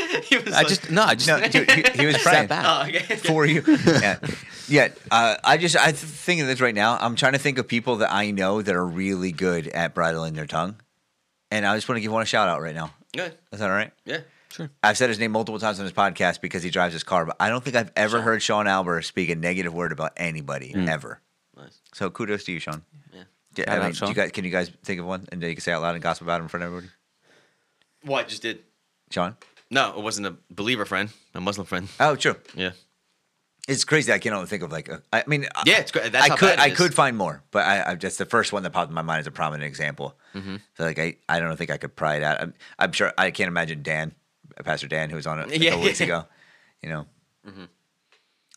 He was I like- just no, I just No, dude, he, he was praying sat back. Oh, okay. for you. Yeah, yeah. Uh, I just I th- think of this right now. I'm trying to think of people that I know that are really good at bridling their tongue, and I just want to give one a shout out right now. Good. Is that all right? Yeah. Sure. I've said his name multiple times on his podcast because he drives his car, but I don't think I've ever Sean. heard Sean Albert speak a negative word about anybody ever. Nice. So kudos to you, Sean. Yeah. Yeah, I out, mean, do Sean. you guys, can you guys think of one and then you can say it out loud and gossip about him in front of everybody? Well, I just did. Sean? No, it wasn't a believer friend, a Muslim friend. Oh, true. Yeah. It's crazy. I can't only think of like. A, I mean, Yeah, it's great. That's I could I could find more, but I, I just the first one that popped in my mind is a prominent example. Mm-hmm. So like I, I don't think I could pry it out. I'm, I'm sure I can't imagine Dan, Pastor Dan, who was on it a Yeah, couple weeks ago. You know. Mm-hmm.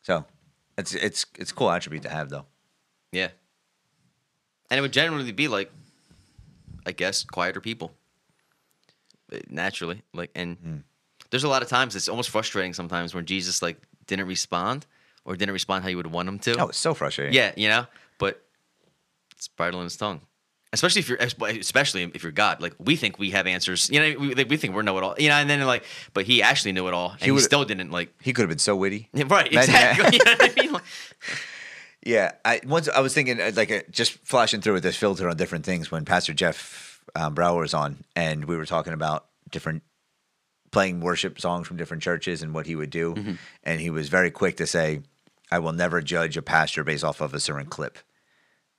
So it's it's it's a cool attribute to have though. Yeah. And it would generally be like, I guess, quieter people. Uh, Naturally, like, and Hmm. There's a lot of times it's almost frustrating sometimes when Jesus like didn't respond or didn't respond how you would want him to. Oh, it's so frustrating. Yeah, you know, but it's bridling his tongue. Especially if you're, especially if you're God, like we think we have answers, you know, we, like, we think we're know it all, you know, and then like, but he actually knew it all, and he, would- still didn't like, He could have been so witty. right, exactly. you know I mean? Yeah, I once I was thinking uh, like uh, just flashing through with this filter on different things when Pastor Jeff um, Brower was on, and we were talking about different playing worship songs from different churches and what he would do, mm-hmm. and he was very quick to say, "I will never judge a pastor based off of a certain clip.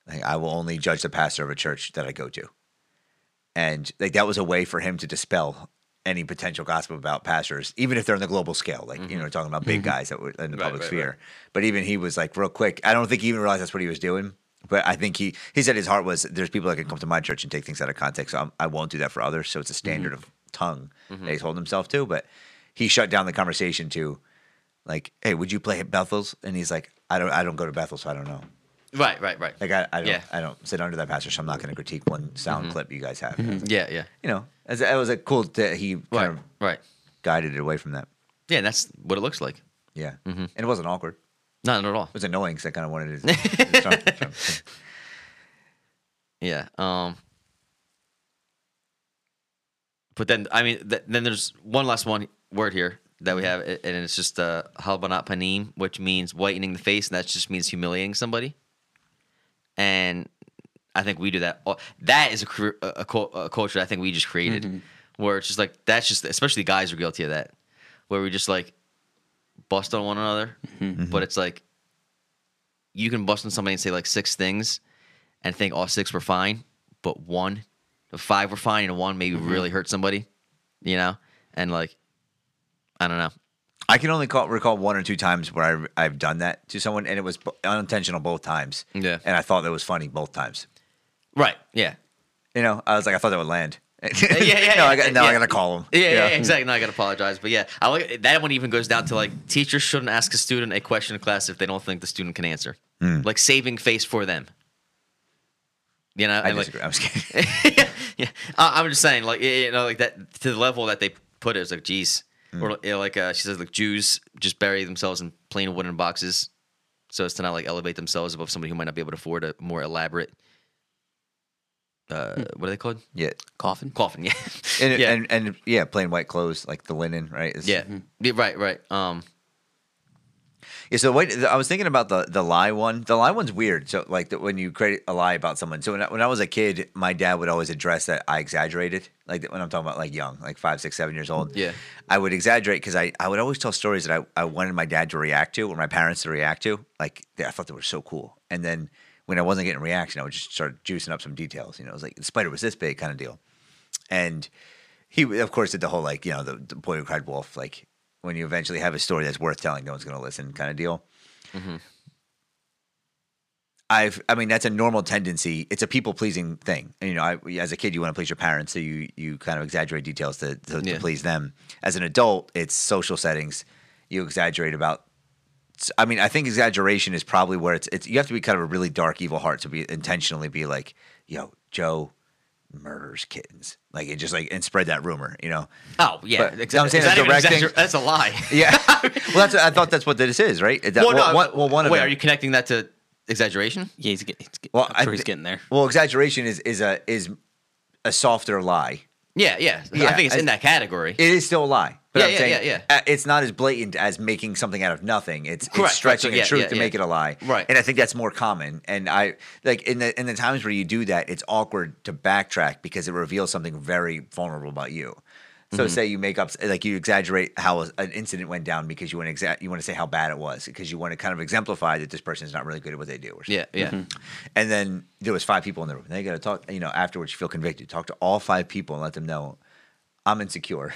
Like, I will only judge the pastor of a church that I go to." And like that was a way for him to dispel any potential gossip about pastors, even if they're on the global scale. Like you mm-hmm. know, talking about big mm-hmm. guys that were in the Right, public right, sphere. right. But even he was like real quick. I don't think he even realized that's what he was doing. But I think he he said his heart was there's people that can come to my church and take things out of context. So I'm, I won't do that for others. So it's a standard of tongue mm-hmm. that he's holding himself to. But he shut down the conversation to like, hey, would you play at Bethel's? And he's like, I don't I don't go to Bethel, so I don't know. Right, right, right. Like I, I don't Yeah. I don't sit under that pastor, so I'm not going to critique one sound mm-hmm. clip you guys have. Mm-hmm. Yeah, yeah. You know, as it was a cool that he kind Right, of right. guided it away from that. Yeah, and that's what it looks like. Yeah, and it wasn't awkward. Not at all. It was annoying because I kind of wanted to. Trump. Yeah. Um. But then, I mean, th- then there's one last one word here that we mm-hmm. have, and it's just uh, halbanat panim, which means whitening the face, and that just means humiliating somebody. And I think we do that. That is a, cr- a, a a culture I think we just created, mm-hmm. where it's just like that's just especially guys are guilty of that, where we just like bust on one another, mm-hmm. but it's like you can bust on somebody and say like six things, and think all six were fine, but one, five were fine, and one maybe mm-hmm. really hurt somebody, you know, and like I don't know. I can only call, recall one or two times where I've, I've done that to someone, and it was unintentional both times. Yeah. and I thought that was funny both times. Right? Yeah. You know, I was like, I thought that would land. yeah, yeah, no, I got, now I yeah. got to call him. Yeah, yeah, yeah, exactly. No, I gotta apologize, but yeah, I like that one. Even goes down to like teachers shouldn't ask a student a question in class if they don't think the student can answer. Hmm. Like saving face for them. You know, I and, like- I'm just kidding. yeah, I, I'm just saying, like you know, like that to the level that they put it, it's like, geez, or you know, like uh, she says, like Jews just bury themselves in plain wooden boxes, so as to not like elevate themselves above somebody who might not be able to afford a more elaborate. Uh, what are they called? yeah, Coffin. Coffin, yeah, and, yeah, and and yeah, plain white clothes like the linen, right? It's- yeah. Yeah, right, right. Um, Yeah, so wait, I was thinking about the the lie one. The lie one's weird. So like the, when you create a lie about someone. So when I, when I was a kid, my dad would always address that I exaggerated. Like when I'm talking about like young, like five, six, seven years old. Yeah. I would exaggerate because I, I would always tell stories that I, I wanted my dad to react to or my parents to react to. Like they, I thought they were so cool. And then when I wasn't getting a reaction, I would just start juicing up some details. You know, it was like the spider was this big kind of deal. And he of course did the whole like you know the, the boy who cried wolf like when you eventually have a story that's worth telling no one's going to listen kind of deal mm-hmm. i've i mean that's a normal tendency. It's a people pleasing thing. And you know I, as a kid you want to please your parents so you you kind of exaggerate details to, to, to please them. As an adult it's social settings. You exaggerate about I mean, I think exaggeration is probably where it's. It's you have to be kind of a really dark, evil heart to be intentionally be like, "Yo, Joe murders kittens," like it just like and spread that rumor, you know. oh yeah, But- exactly. I'm saying Is that that's directing- exagger- That's a lie. Yeah. well, that's I thought that's what this is, right? That, well, no. well, one, well, one of wait, them. are you connecting that to exaggeration? Yeah, he's, get, he's get, Well, I'm I he's getting there. Well, exaggeration is is a is a softer lie. Yeah, yeah. I think it's I- in that category. It is still a lie. But Yeah, I'm yeah, saying yeah, uh, It's not as blatant as making something out of nothing. It's, it's stretching so a truth yeah, to yeah. make it a lie. Right. And I think that's more common. And I like in the in the times where you do that, it's awkward to backtrack because it reveals something very vulnerable about you. So Mm-hmm. say you make up like you exaggerate how an incident went down because you want to exa- you want to say how bad it was because you want to kind of exemplify that this person is not really good at what they do. Or something. Yeah, yeah. Mm-hmm. And then there was five people in the room. You got to talk. You know, afterwards you feel convicted. Talk to all five people and let them know I'm insecure,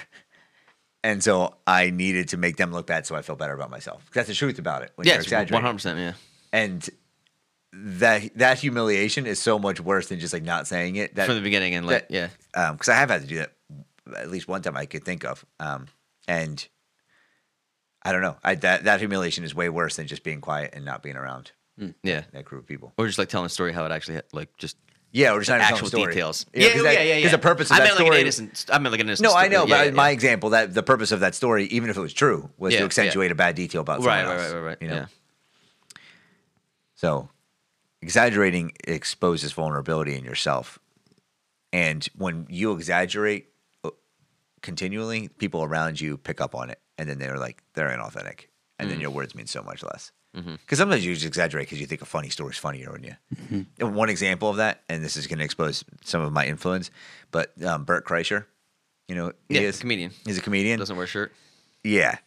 and so I needed to make them look bad so I feel better about myself. That's the truth about it. When you're Yes, exaggerating, one hundred percent. Yeah. and that that humiliation is so much worse than just like not saying it. That From the beginning and like, that- yeah, because I have had to do that at least one time I could think of, um, and I don't know. I that that humiliation is way worse than just being quiet and not being around yeah. that group of people. Or just like telling a story how it actually like just Yeah, or just not even actual story. details. Yeah, yeah, yeah, yeah. Because the purpose of I that meant like story. an innocent. I meant like an innocent. no, I know, Yeah, but yeah, my yeah. example that the purpose of that story, even if it was true, was Yeah, to yeah. accentuate a bad detail about someone Right, right, else. right, right, right. You know? Yeah. So, exaggerating exposes vulnerability in yourself, and when you exaggerate uh, continually, people around you pick up on it, and then they're like they're inauthentic, and Mm. then your words mean so much less. Because sometimes you just exaggerate because you think a funny story is funnier, wouldn't you? And One example of that, and this is going to expose some of my influence, but um, Bert Kreischer, you know, he Yeah, is comedian. He's a comedian. Doesn't wear a shirt. Yeah.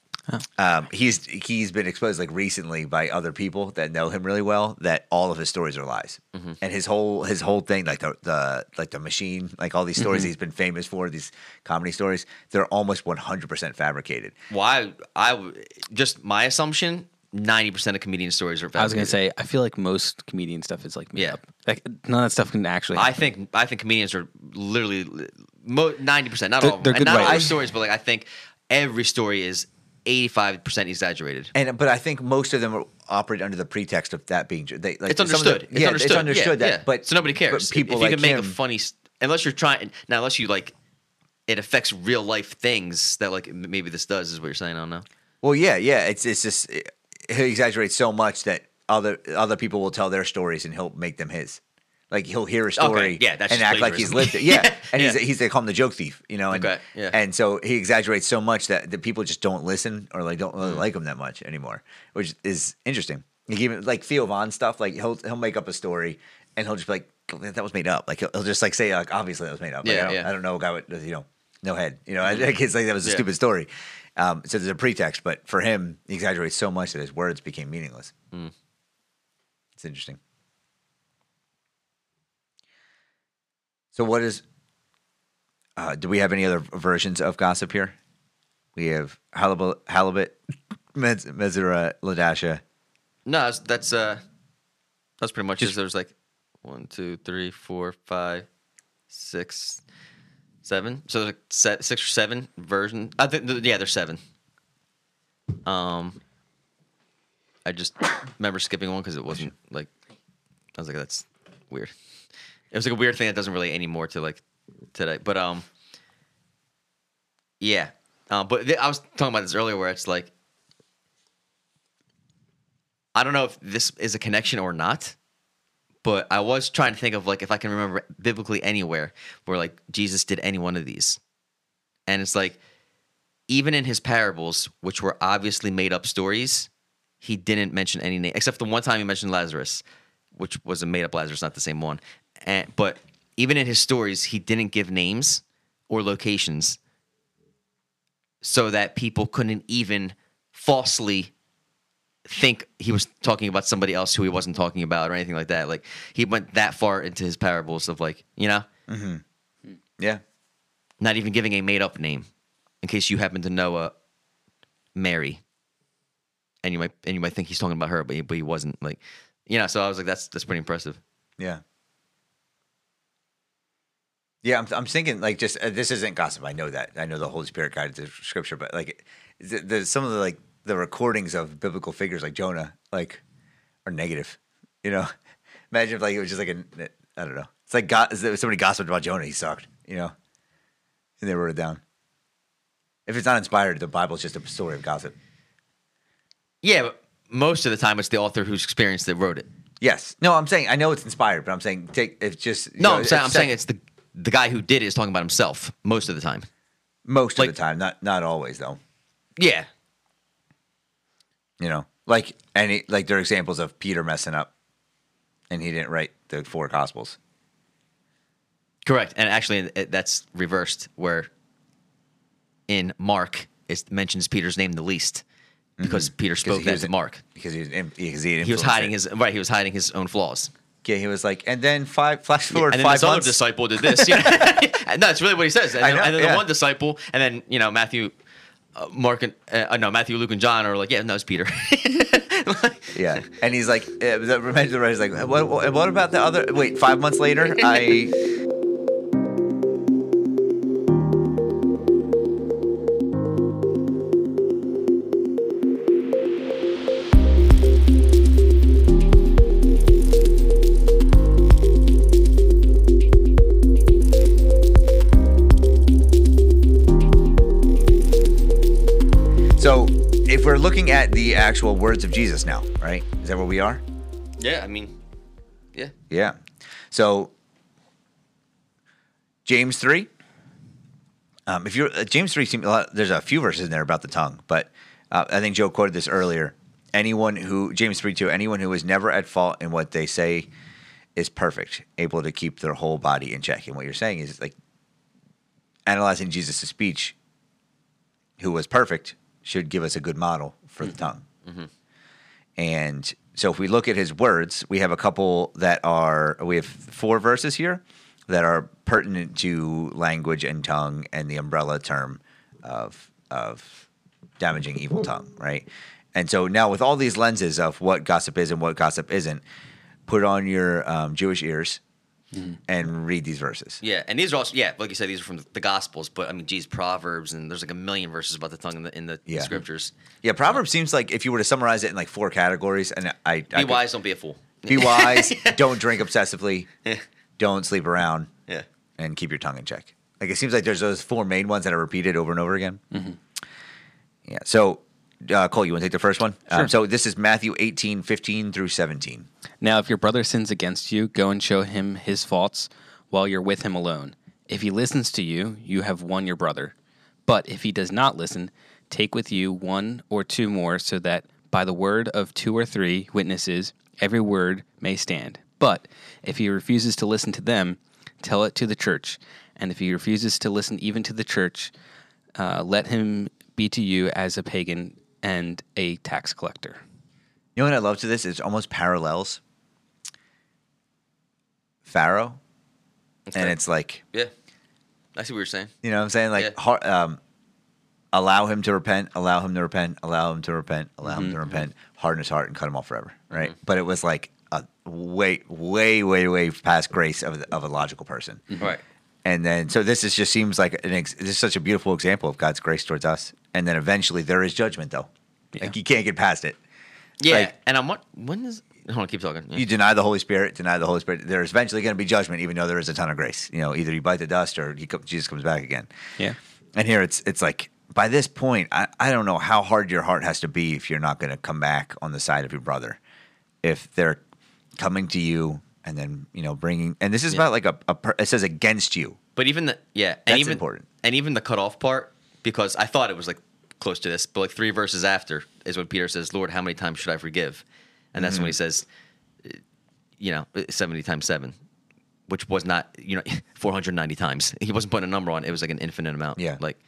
Um, he's he's been exposed like recently by other people that know him really well that all of his stories are lies, and his whole his whole thing like the, the like the machine like all these stories he's been famous for these comedy stories they're almost one hundred percent fabricated. Well, I just my assumption. Ninety percent of comedian stories are. I was gonna say I feel like most comedian stuff is like made Yeah. up. Like none of that stuff can actually. I think I think comedians are literally ninety percent, not They're- all, of they're them, good and not all stories, but like I think every story is eighty five percent exaggerated. And but I think most of them are operate under the pretext of that being true. They, like, It's some of the- understood. it's yeah, understood. it's understood Yeah, that, yeah. but so nobody cares. But people if you like can make him, a funny, s- unless you're trying now, unless you like, it affects real life things that like maybe this does is what you're saying. I don't know. Well, yeah, yeah. It's it's just he exaggerates so much that other other people will tell their stories and he'll make them his. Like he'll hear a story, yeah, that's and act like he's lived it. Yeah, Yeah, and he's yeah. he's they call him the joke thief, you know. And, Okay, yeah. and so he exaggerates so much that the people just don't listen or like don't really Mm. like him that much anymore, which is interesting. Like even like Theo Von stuff, like he'll he'll make up a story and he'll just be like that was made up. Like he'll, he'll just like say like obviously that was made up. Like, Yeah, I don't, yeah. I don't know a guy with you know no head. You know, like it's like that was a Yeah. stupid story. Um, so there's a pretext, but for him, he exaggerates so much that his words became meaningless. Mm. It's interesting. So, what is? Uh, do we have any other versions of gossip here? We have halibut, halibut, Mez, Mezura, Ladasha. No, that's that's uh, that's pretty much. Just, there's like one, two, three, four, five, six, seven. So six or seven version. I think th- yeah, there's seven. Um, I just remember skipping one because it wasn't like I was like that's weird. It was like a weird thing that doesn't relate anymore to like today. But um, yeah. Um, but th- I was talking about this earlier where it's like I don't know if this is a connection or not, but I was trying to think of like if I can remember biblically anywhere where like Jesus did any one of these. And it's like even in his parables, which were obviously made up stories, he didn't mention any name except the one time he mentioned Lazarus, which was a made up Lazarus, not the same one. And but even in his stories, he didn't give names or locations so that people couldn't even falsely think he was talking about somebody else who he wasn't talking about or anything like that. Like he went that far into his parables of like, you know, Yeah, not even giving a made up name in case you happen to know uh, Mary. And you might and you might think he's talking about her, but he, but he wasn't. Like, you know. So I was like, that's that's pretty impressive. yeah, yeah. I'm, I'm thinking like just uh, this isn't gossip. I know that. I know the Holy Spirit guided the Scripture, but like the, the, some of the like the recordings of biblical figures like Jonah like are negative. You know, imagine if like it was just like a I don't know. It's like God, somebody gossiped about Jonah. He sucked. You know, and they wrote it down. If it's not inspired, the Bible's just a story of gossip. Yeah, but most of the time it's the author who's experienced that wrote it. Yes. No, I'm saying I know it's inspired, but I'm saying take it's just No, know, I'm saying I'm it's saying it's the the guy who did it is talking about himself most of the time. most like- of the time, not not always though. Yeah, You know, like any like there are examples of Peter messing up, and he didn't write the four Gospels. correct. And actually, it, that's reversed where in Mark it mentions Peter's name the least because Peter Mm-hmm. 'Cause spoke that was- to Mark. because he was because he, He was hiding his right. He was hiding his own flaws. Yeah, he was like, and then five flash forward and then five this other disciple did this. Know? And that's really what he says. And, then, know, and then yeah. the one disciple, and then you know Matthew, Mark, and uh, no Matthew, Luke, and John are like, yeah, no, it's Peter. yeah, and he's like, uh, the Righteous, like, what, what, what about the other? Wait, five months later, I. So, if we're looking at the actual words of Jesus now, right? Is that where we are? yeah, I mean, yeah, Yeah. So James three. Um, if you're uh, James three, seem a lot, there's a few verses in there about the tongue, but uh, I think Joe quoted this earlier, anyone who James three two anyone who is never at fault in what they say is perfect, able to keep their whole body in check. And what you're saying is like analyzing Jesus' speech, who was perfect, should give us a good model for the tongue. And so if we look at his words, we have a couple that are we have four verses here that are pertinent to language and tongue and the umbrella term of of damaging evil tongue, right? And so now with all these lenses of what gossip is and what gossip isn't, put on your um, Jewish ears and read these verses. Yeah, and these are also yeah, like you said, these are from the Gospels. But I mean, geez, Proverbs, and there's like a million verses about the tongue in the in the Yeah. scriptures. Yeah, Proverbs seems like if you were to summarize it in like four categories, and I, I Be could- wise, don't be a fool. be wise, don't drink obsessively, Yeah. don't sleep around, Yeah. and keep your tongue in check. Like it seems like there's those four main ones that are repeated over and over again. Yeah. So, uh, Cole, you want to take the first one? Um, Sure. so this is Matthew 18, 15 through 17. Now, if your brother sins against you, go and show him his faults while you're with him alone. If he listens to you, you have won your brother. But if he does not listen, take with you one or two more, so that by the word of two or three witnesses, every word may stand. But if he refuses to listen to them, tell it to the church. And if he refuses to listen even to the church, uh, let him be to you as a pagan and a tax collector. You know what I love to this? It's almost parallels Pharaoh, and it's like Yeah. I see what you're saying. You know what I'm saying? Like, Yeah. har- um, allow him to repent, allow him to repent, allow him to repent, allow him Mm-hmm. to repent, harden his heart and cut him off forever, right? But it was like a way, way, way, way past grace of, of a logical person. Right. And then, so this is just seems like an ex- this is such a beautiful example of God's grace towards us. And then eventually there is judgment, though. Like you can't get past it. Yeah. Like- and I'm what? When is? Hold on. Keep talking. Yeah. You deny the Holy Spirit, deny the Holy Spirit. There's eventually going to be judgment, even though there is a ton of grace. You know, either you bite the dust or he co- Jesus comes back again. Yeah. And here it's it's like by this point, I, I don't know how hard your heart has to be if you're not going to come back on the side of your brother. If they're coming to you and then you know bringing, and this is Yeah. about like a, a per, it says against you. But even the yeah, and That's even important. and even the cutoff part because I thought it was like close to this, but like three verses after is when Peter says, "Lord, how many times should I forgive?" And that's when he says, uh, you know, uh, seventy times seven, which was not you know four hundred ninety times. He wasn't putting a number on; it. it was like an infinite amount. Yeah. like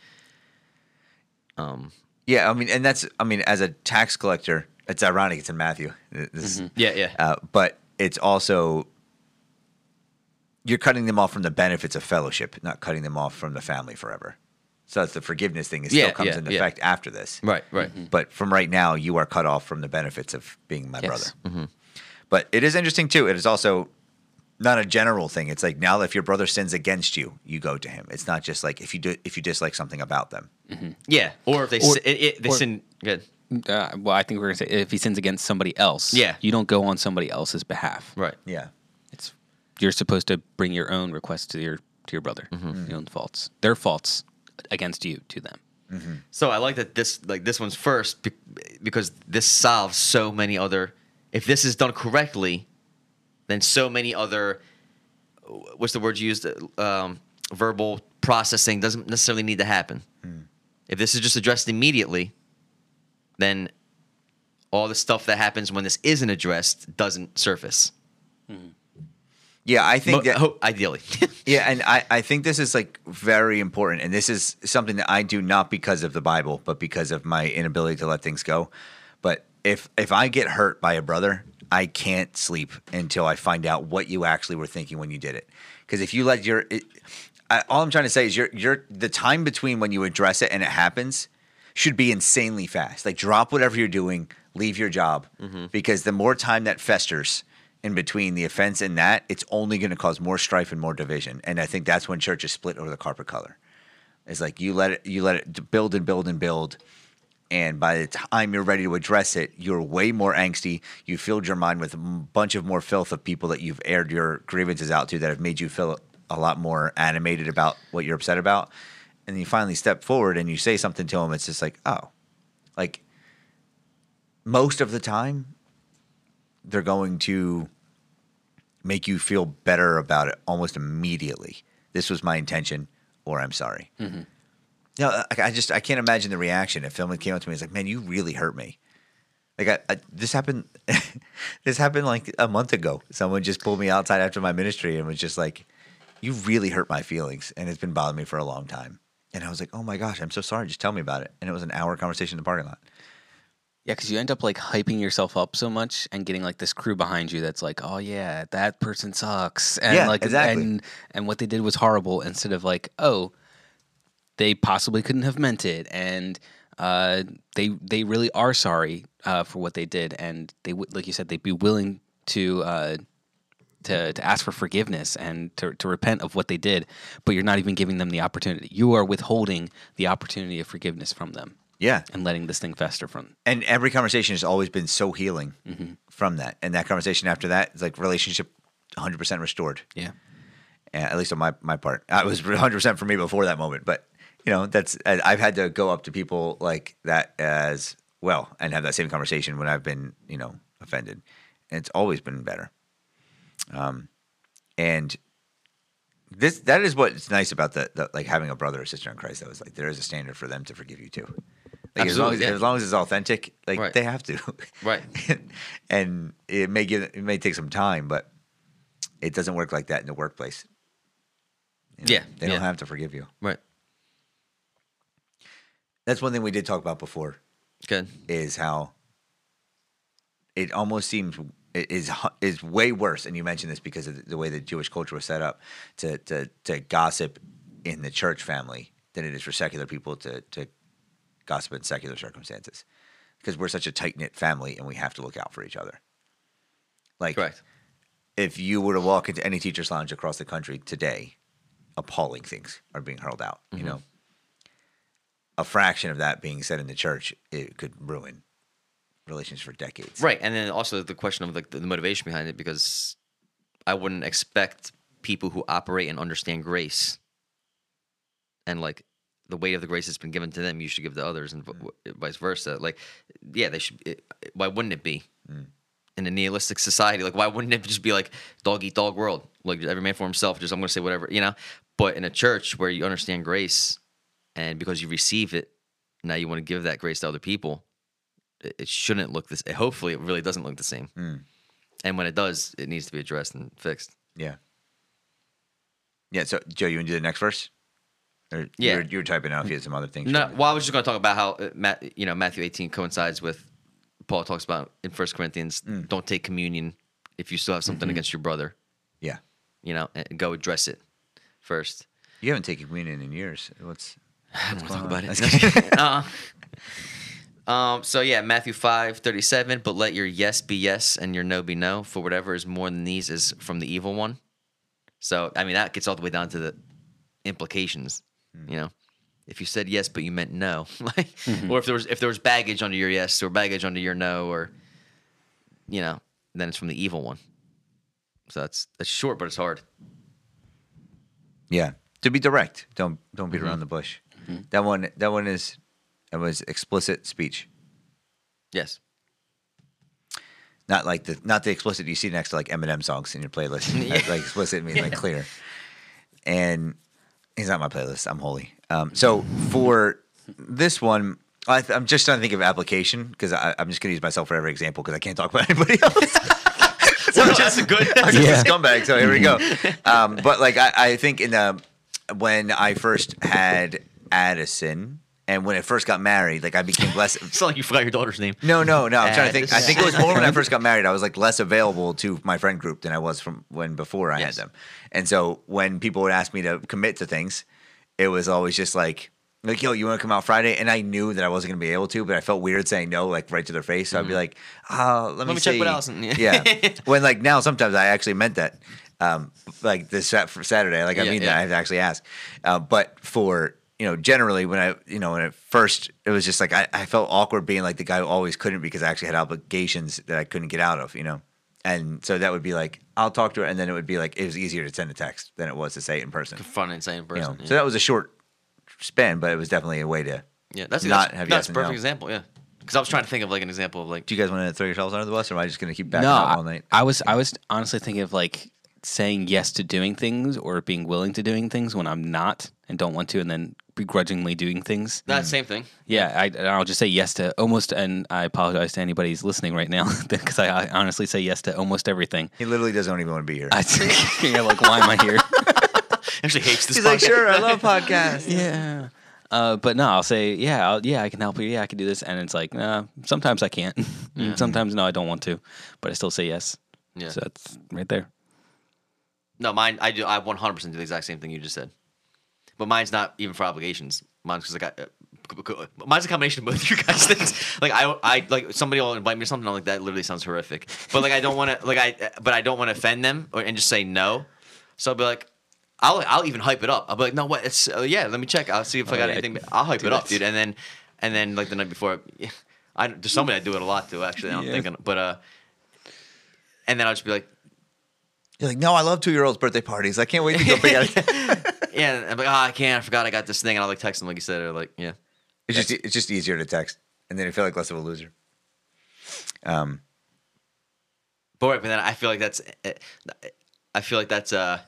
um, Yeah, I mean, and that's I mean, as a tax collector, it's ironic. It's in Matthew. This, yeah, yeah, uh, but it's also you're cutting them off from the benefits of fellowship, not cutting them off from the family forever. So that's the forgiveness thing. It still comes yeah, into yeah. effect after this. right, right. But from right now, you are cut off from the benefits of being my Yes. brother. Mm-hmm. But it is interesting too. It is also not a general thing. It's like now if your brother sins against you, you go to him. It's not just like if you do if you dislike something about them. Yeah, or if they Or- si- it, it, they or- sin good. Uh, well, I think we're gonna say if he sins against somebody else, Yeah. you don't go on somebody else's behalf. Right. Yeah. It's you're supposed to bring your own requests to your to your brother, your own faults, their faults against you to them. Mm-hmm. So I like that this like this one's first be- because this solves so many other. If this is done correctly, then so many other. What's the word you used? Um, verbal processing doesn't necessarily need to happen. Hmm. If this is just addressed immediately, then all the stuff that happens when this isn't addressed doesn't surface. Hmm. Yeah, I think Mo- that ideally. Yeah, and I, I think this is like very important. And this is something that I do not because of the Bible, but because of my inability to let things go. But if if I get hurt by a brother, I can't sleep until I find out what you actually were thinking when you did it. Because if you let your it, I, all I'm trying to say is your your the time between when you address it and it happens should be insanely fast. Like drop whatever you're doing, leave your job, mm-hmm. because the more time that festers in between the offense and that, it's only going to cause more strife and more division. And I think that's when churches split over the carpet color. It's like you let it you let it build and build and build. And by the time you're ready to address it, you're way more angsty. You filled your mind with a bunch of more filth of people that you've aired your grievances out to that have made you feel a lot more animated about what you're upset about. And you finally step forward and you say something to them. It's just like, oh, like most of the time, they're going to make you feel better about it almost immediately. This was my intention, or I'm sorry. Mm-hmm. No, I I just I can't imagine the reaction if someone came up to me and was like, "Man, you really hurt me." Like I, I this happened. this happened like a month ago. Someone just pulled me outside after my ministry and was just like, "You really hurt my feelings, and it's been bothering me for a long time." And I was like, "Oh my gosh, I'm so sorry. Just tell me about it." And it was an hour conversation in the parking lot. Yeah, because you end up like hyping yourself up so much and getting like this crew behind you that's like, oh yeah, that person sucks, and Yeah, like exactly. and and what they did was horrible. Instead of like, oh, they possibly couldn't have meant it, and uh, they they really are sorry uh, for what they did, and they would, like you said, they'd be willing to. Uh, to, to ask for forgiveness and to, to repent of what they did, but you're not even giving them the opportunity. You are withholding the opportunity of forgiveness from them Yeah, and letting this thing fester from and every conversation has always been so healing from that. And that conversation after that is like relationship 100 percent restored. yeah. At least on my my part. It was 100 percent for me before that moment, but you know that's I've had to go up to people like that as well and have that same conversation when I've been you know offended, and it's always been better. Um, and this that is what's nice about the, the like having a brother or sister in Christ. That was like there is a standard for them to forgive you too. Like as long as, yeah. as long as it's authentic, like Right. they have to. Right. and it may give it may take some time, but it doesn't work like that in the workplace. You know, Yeah, they don't have to forgive you. Right. That's one thing we did talk about before Good. is how it almost seems it is is way worse. And you mentioned this because of the- the way the Jewish culture was set up to to to gossip in the church family than it is for secular people to to gossip in secular circumstances because we're such a tight knit family and we have to look out for each other. Like Correct. if you were to walk into any teacher's lounge across the country today, appalling things are being hurled out. You mm-hmm. know, a fraction of that being said in the church, it could ruin relations for decades. Right, and then also the question of like the, the motivation behind it, because I wouldn't expect people who operate and understand grace, and like the weight of the grace that's been given to them, you should give to others, and v- mm. vice versa. Like, yeah, they should. It, why wouldn't it be mm. in a nihilistic society? Like, why wouldn't it just be like dog eat dog world? Like every man for himself. Just I'm going to say whatever, you know. But in a church where you understand grace, and because you receive it, now you want to give that grace to other people it it shouldn't look this. Hopefully, it really doesn't look the same. Mm. And when it does, it needs to be addressed and fixed. Yeah. Yeah. So, Joe, you want to do the next verse? Or Yeah. You were, you were typing out if you had some other things. No, well, I was just going to talk about how uh, Matt, you know, Matthew 18 coincides with Paul talks about in First Corinthians. Don't take communion if you still have something against your brother. Yeah. You know, and go address it first. You haven't taken communion in years. What's. I don't want to talk about it. uh, um, so yeah, Matthew five thirty seven. But let your yes be yes and your no be no. For whatever is more than these is from the evil one. So I mean that gets all the way down to the implications. You know, if you said yes but you meant no, like, or if there was if there was baggage under your yes or baggage under your no, or you know, then it's from the evil one. So that's that's short, but it's hard. Yeah. To be direct. Don't don't Mm-hmm. beat around the bush. That one that one is it was explicit speech. Yes. Not like the not the explicit you see next to like Eminem songs in your playlist. Yeah. Like explicit means like clear. And he's not my playlist. I'm holy. Um, so for this one, I th- I'm just trying to think of application because I'm just going to use myself for every example because I can't talk about anybody else. So that's a good. I'm just Yeah. a scumbag. So here we go. Um, but like I, I think in the when I first had Addison and when I first got married, like I became less. It's not like you forgot your daughter's name. No, no, no. I'm trying to think. I think it was more when I first got married. I was like less available to my friend group than I was from when before I Yes. had them. And so when people would ask me to commit to things, it was always just like. Like yo, you want to come out Friday? And I knew that I wasn't gonna be able to, but I felt weird saying no, like right to their face. So I'd be like, "Oh, let, me, Mm-hmm. me check see." with Allison. Yeah. when like now, sometimes I actually meant that. Um, like this for Saturday, like I mean yeah. that I have to actually ask. Uh, but for you know, generally when I you know when at first it was just like I, I felt awkward being like the guy who always couldn't because I actually had obligations that I couldn't get out of. You know. And so that would be like, I'll talk to her, and then it would be like, it was easier to send a text than it was to say it in person. Fun and same You know? person. So that was a short span, but it was definitely a way to. Yeah, that's not that's, have that's yes a and perfect no. example. Yeah, because I was trying to think of like an example of like Do you guys want to throw yourselves under the bus, or am I just going to keep backing no, up all night? I was I was honestly thinking of like saying yes to doing things or being willing to doing things when I'm not and don't want to, and then begrudgingly doing things. That same thing. Yeah, I, I'll just say yes to almost, and I apologize to anybody who's listening right now because I, I honestly say yes to almost everything. He literally doesn't even want to be here. I think you're like, why am I here? Actually hates this. He's like, sure, I love podcasts. yeah. Uh, but no, I'll say, yeah, I'll, yeah, I can help you. Yeah, I can do this. And it's like, nah, sometimes I can't. And sometimes, no, I don't want to. But I still say yes. Yeah. So that's right there. No, mine. I do. I 100 percent do the exact same thing you just said. But mine's not even for obligations. Mine's because I got. Uh, mine's a combination of both you guys things. Like I, I like somebody will invite me to something. I'm like that. Literally sounds horrific. But like I don't want to. Like I. But I don't want to offend them or, and just say no. So I'll be like. I'll, I'll even hype it up. I'll be like, no, what? It's uh, yeah. Let me check. I'll see if I Oh, got yeah. anything. I'll hype Do it up, dude. And then, and then like the night before, I there's somebody I do it a lot too. Actually, I'm Yeah. thinking, but uh, and then I'll just be like, You're like, no, I love two year olds' birthday parties. I can't wait to go big. Yeah, I'm like, oh, I can't. I forgot I got this thing, and I'll like text them like you said, or like, yeah, It's just it's just easier to text, and then you feel like less of a loser. Um, but right, but then I feel like that's, uh, I feel like that's uh,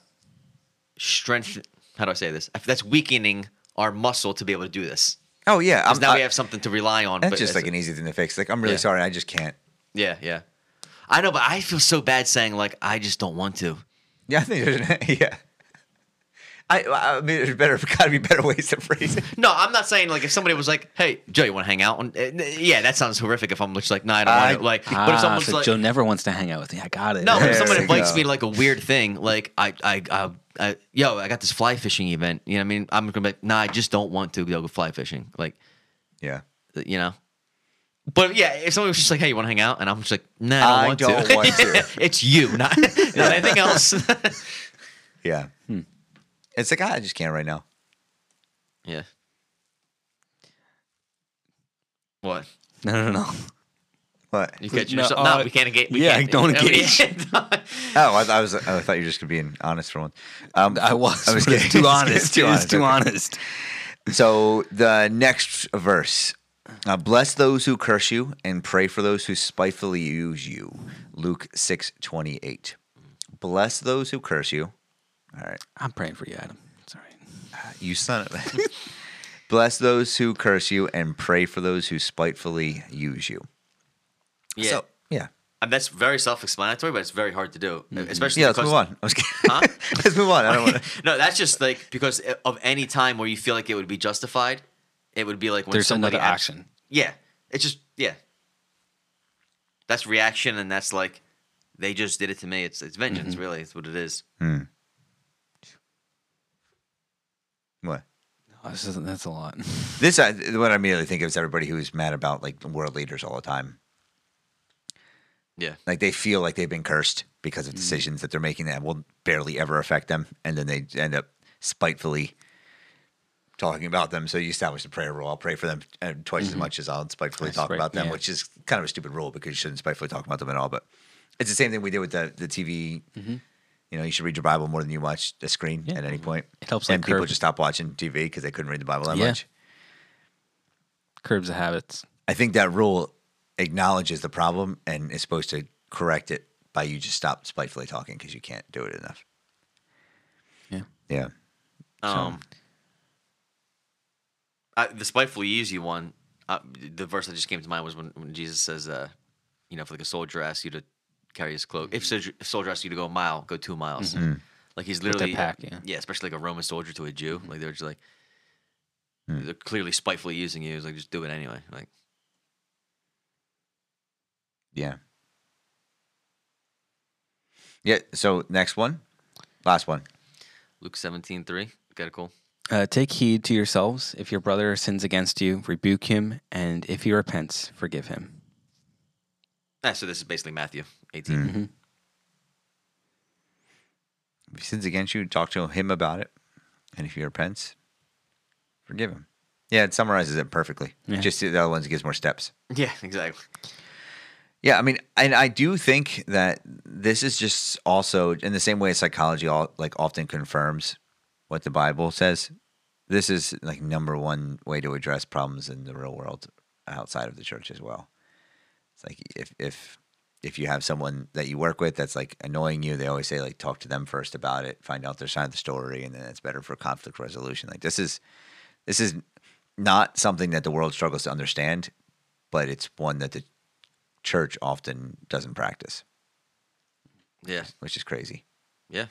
strength. How do I say this? I- That's weakening our muscle to be able to do this. oh yeah, Because now I- we have something to rely on. That's but just like an easy thing to fix. Like I'm really Yeah. sorry, I just can't. yeah, yeah. I know, but I feel so bad saying like I just don't want to. Yeah, I think there's yeah. I I mean, there's better got to be better ways to phrase it. No, I'm not saying like if somebody was like, "Hey, Joe, you want to hang out?" Uh, yeah, that sounds horrific. If I'm just like, "No, I don't want to." Like, but Ah, if someone's so like, Joe never wants to hang out with me. I got it. No, There if someone invites go. me to like a weird thing, like I, I, I, I, yo, I got this fly fishing event. You know, what I mean, I'm gonna be like, nah, I just don't want to go fly fishing. Like, Yeah. you know. But yeah, if someone was just like, hey, you want to hang out? And I'm just like, nah, I I don't want don't to. want to. it's you, not, not anything else. Yeah. It's like ah, I just can't right now. yeah. What? No, no, no. What? You catch No, yourself? No, uh, we can't engage. We yeah, can't, don't we engage. can't- Oh, I, I was. I thought you were just being honest for once. Um, I was. I was but it's kidding. too It's honest. too honest, too okay. honest. So the next verse. Uh, bless those who curse you and pray for those who spitefully use you. Luke six twenty eight. Bless those who curse you. All right. I'm praying for you, Adam. It's all right. You son of a. Bless those who curse you and pray for those who spitefully use you. yeah. So, yeah. And that's very self-explanatory, but it's very hard to do, especially Yeah, let's move on. I was kidding. Huh? let's move on. I don't want to. no, that's just like because of any time where you feel like it would be justified, it would be like when There's somebody another acts- action. Yeah, it's just yeah. That's reaction, and that's like they just did it to me. It's it's vengeance, mm-hmm. really. It's what it is. Hmm. What? Oh, this isn't, that's a lot. This, I, what I immediately think of is everybody who's mad about like world leaders all the time. Yeah, Like they feel like they've been cursed because of mm-hmm. decisions that they're making that will barely ever affect them, and then they end up spitefully talking about them. So you establish a prayer rule. I'll pray for them uh, twice as much as I'll spitefully That's talk right, about them, yeah. which is kind of a stupid rule because you shouldn't spitefully talk about them at all. But it's the same thing we did with the the TV. You know, you should read your Bible more than you watch the screen Yeah. at any point. It helps, and like, people curb- just stop watching TV because they couldn't read the Bible that Yeah. much. Curbs the habits. I think that rule acknowledges the problem and is supposed to correct it by you just stop spitefully talking because you can't do it enough. Yeah. Yeah. um, I, the spitefully easy one. Uh, the verse that just came to mind was when, when Jesus says, uh, you know, if like a soldier asks you to carry his cloak, if soldier, if soldier asks you to go a mile, go two miles. Like he's literally pack, yeah. especially like a Roman soldier to a Jew. Like they're just like they're clearly spitefully using you. It's like just do it anyway. Like Yeah. Yeah. So next one, last one. Luke seventeen three. Got it cool. Uh, take heed to yourselves. If your brother sins against you, rebuke him, and if he repents, forgive him. Ah, so this is basically Matthew 18. Mm-hmm. If he sins against you, talk to him about it, and if he repents, forgive him. Yeah, it summarizes it perfectly. Yeah. Just the other ones gives more steps. Yeah, exactly. Yeah, I mean, and I do think that this is just also in the same way psychology all like often confirms what the Bible says. This is like number one way to address problems in the real world outside of the church as well. It's like if if if you have someone that you work with that's like annoying you, they always say like talk to them first about it, find out their side of the story, and then it's better for conflict resolution. Like this is this is not something that the world struggles to understand, but it's one that the church often doesn't practice, Yeah. which is crazy. Yeah.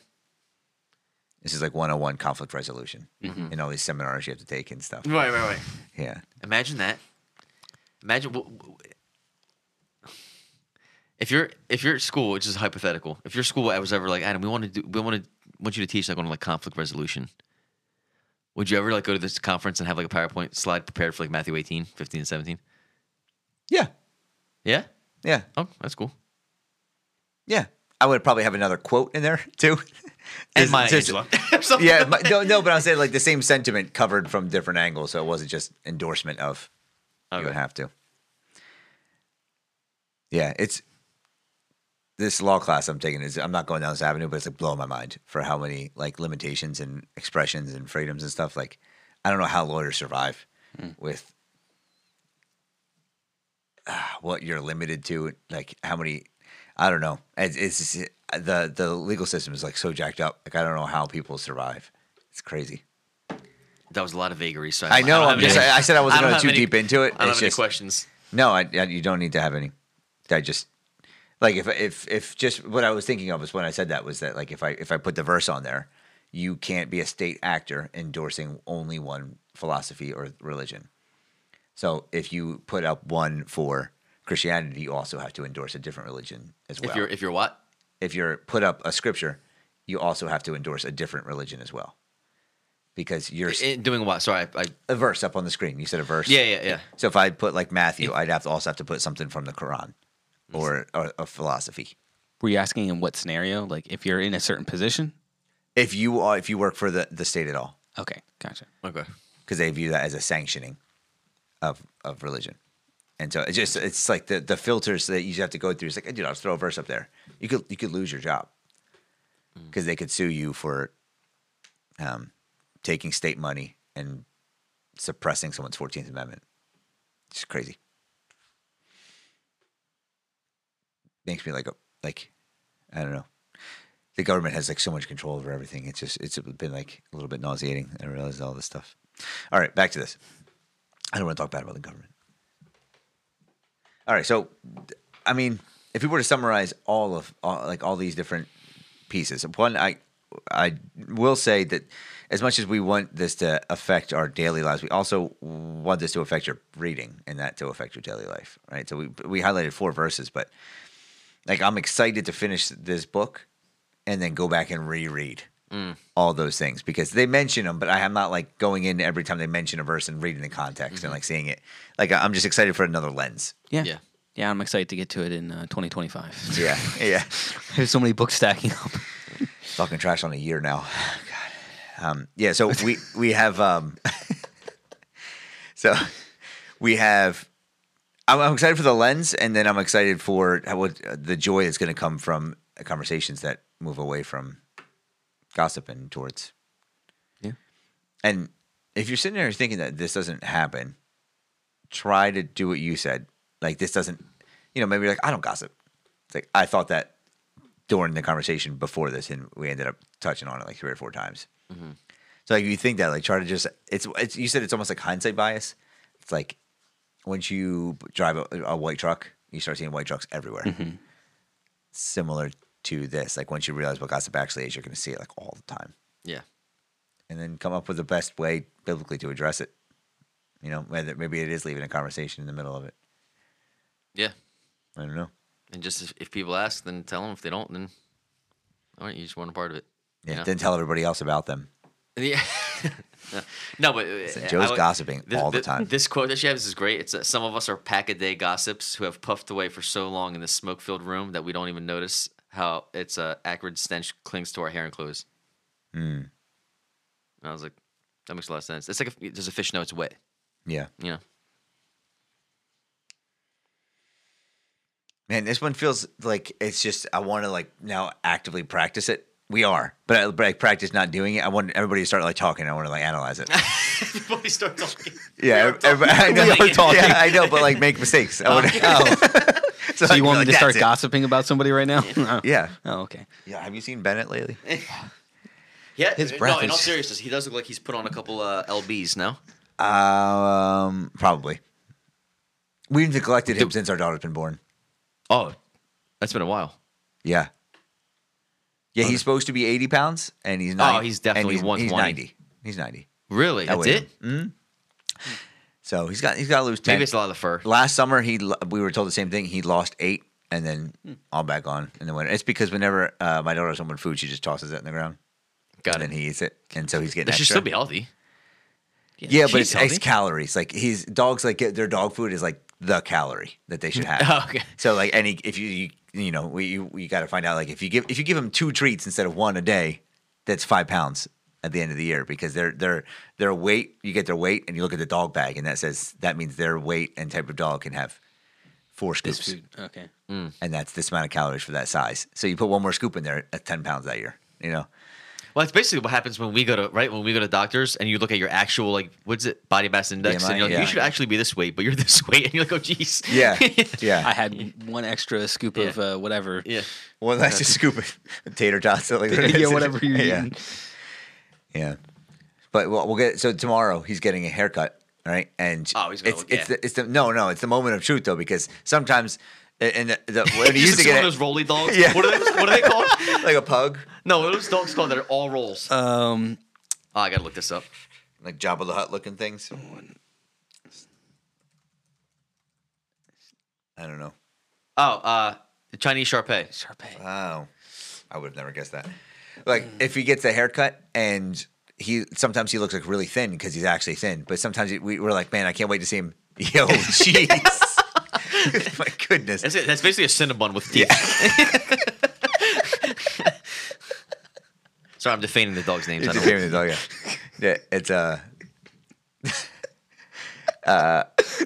This is like 101 conflict resolution Mm-hmm. and all these seminars you have to take and stuff. Right, right, right. Yeah. Imagine that. Imagine w- w- if you're if you're at school, which is hypothetical. If your school was ever like Adam, we want to do, we want to want you to teach like on like conflict resolution. Would you ever like go to this conference and have like a PowerPoint slide prepared for like Matthew 18, 15, and 17? Yeah. Yeah. Yeah. Oh, that's cool. Yeah. I would probably have another quote in there too. And Maya Angelou. Yeah, but, no, no, but I'm saying like the same sentiment covered from different angles, so it wasn't just endorsement of. You would have to. Yeah, it's this law class I'm taking is I'm not going down this avenue, but it's like blowing my mind for how many like limitations and expressions and freedoms and stuff. Like, I don't know how lawyers survive with uh, what you're limited to. Like, how many? I don't know. It's, it's just- the the legal system is like so jacked up. Like, I don't know how people survive. It's crazy. That was a lot of vagaries. So I know, don't I'm just- any- I- I said I wasn't going too any- deep into it. I don't It's have any questions. No, I, I, you don't need to have any. I just like if if if just what I was thinking of was when I said that was that like if I if I put the verse on there, you can't be a state actor endorsing only one philosophy or religion. So if you put up one for Christianity, you also have to endorse a different religion as well. If you're if you're what? if you're put up a scripture, you also have to endorse a different religion as well. Because you're In- doing what? Sorry, I, I a verse up on the screen. You said a verse. yeah yeah yeah. So if I put like Matthew, I'd have to also have to put something from the Quran or, or a philosophy. Were you asking in what scenario? Like if you're in a certain position? If you are, if you work for the, the state at all, Okay, gotcha. Okay. because they view that as a sanctioning of of religion, and so it's just it's like the the filters that you have to go through. It's like, dude, I'll just throw a verse up there. You could you could lose your job because they could sue you for um, taking state money and suppressing someone's Fourteenth Amendment. It's crazy. Makes me like a like I don't know. The government has like so much control over everything. It's just it's been like a little bit nauseating. I realize all this stuff. All right, back to this. I don't want to talk bad about the government. All right, so I mean, if we were to summarize all of all, like all these different pieces, one I I will say that as much as we want this to affect our daily lives, we also want this to affect your reading and that to affect your daily life, right? So we we highlighted four verses, but like I'm excited to finish this book and then go back and reread all those things because they mention them, but I am not like going in every time they mention a verse and reading the context and like seeing it. Like I'm just excited for another lens. Yeah. Yeah. Yeah, I'm excited to get to it in uh, 2025. Yeah, yeah. There's so many books stacking up. Talking trash on a year now. God. Um, yeah, so we we have um, so we have. I'm, I'm excited for the lens, and then I'm excited for how, what uh, the joy that's going to come from conversations that move away from gossip and towards. Yeah. And if you're sitting there thinking that this doesn't happen, try to do what you said. Like this doesn't, you know, maybe you're like I don't gossip. It's like I thought that during the conversation before this, and we ended up touching on it like three or four times. Mm-hmm. So like, you think that, like, try to just it's it's you said it's almost like hindsight bias. It's like once you drive a, a white truck, you start seeing white trucks everywhere. Mm-hmm. Similar to this, like once you realize what gossip actually is, you're going to see it like all the time, Yeah. and then come up with the best way biblically to address it. You know, whether maybe it is leaving a conversation in the middle of it. Yeah. I don't know. And just if, if people ask, then tell them. If they don't, then all right, you just weren't a part of it. Yeah, You know? then tell everybody else about them. Yeah. no, but uh, So I Joe's would- gossiping this, all the time. This quote that she has is great. It's uh, some of us are pack a day gossips who have puffed away for so long in this smoke filled room that we don't even notice how its uh, acrid stench clings to our hair and clothes. Mm, And I was like, that makes a lot of sense. It's like if there's a fish know it's wet. yeah. You know. Man, this one feels like it's just I want to like now actively practice it. We are, but I, but I practice not doing it. I want everybody to start like talking. I want to like analyze it. Everybody start talking. Yeah, everybody- I know. Talking. Yeah, I know, but like make mistakes. I Oh. So, So you want be me to start it." gossiping about somebody right now? Yeah. Oh, okay. Yeah. Have you seen Bennett lately? Yeah, His breath. no, breath in all seriousness, he does look like he's put on a couple uh, lbs now. Um, probably. We've neglected him Do- since our daughter's been born. Oh, that's been a while. Yeah. Yeah, he's supposed to be 80 pounds, and he's not. Oh, he's definitely he's, 120. 90. He's 90. Really? I That's weigh it? him. So he's got he's got to lose 10. Maybe it's a lot of fur. Last summer, he we were told the same thing. He lost eight, and then Hmm. all back on in the winter. It's because whenever uh, my daughter has someone food, she just tosses it in the ground, Got and it. then he eats it, and so he's getting. That should still be healthy. Yeah, but it's, it's calories. Like he's dogs like get their dog food is like the calorie that they should have. Oh, okay. So like any if you you, you know we you, you got to find out like if you give if you give them two treats instead of one a day, that's five pounds at the end of the year because their their their weight you get their weight and you look at the dog bag and that says that means their weight and type of dog can have four This scoops food. Okay. and that's this amount of calories for that size. So you put one more scoop in there at ten pounds that year. You know. Well, that's basically what happens when we go to right when we go to doctors and you look at your actual like what's it body mass index BMI, and you're like yeah. you should actually be this weight but you're this weight and you're like oh geez Yeah. Yeah. I had one extra scoop of uh, whatever. yeah well, extra scoop of tater tots. Like yeah, whatever you're yeah. eating. Yeah, but we'll, we'll get so tomorrow he's getting a haircut, right? And Oh, he's gonna it's look- it's yeah. the, it's the no no it's the moment of truth though because sometimes and the, the when he used to see one get of those rolly dogs Yeah. what are they what are they called like a pug no what are those dogs called that are all rolls oh Um, I gotta look this up like Jabba the Hutt looking things. I don't know. oh uh the Chinese Sharpei Sharpay. Wow, I would have never guessed that. Like if he gets a haircut and he sometimes he looks like really thin because he's actually thin, but sometimes we, we're like, man, I can't wait to see him. Yo, jeez, my goodness. that's that's basically a Cinnabon with teeth sorry I'm defaming the dog's names I It's a don't dog. Yeah, yeah. It's uh.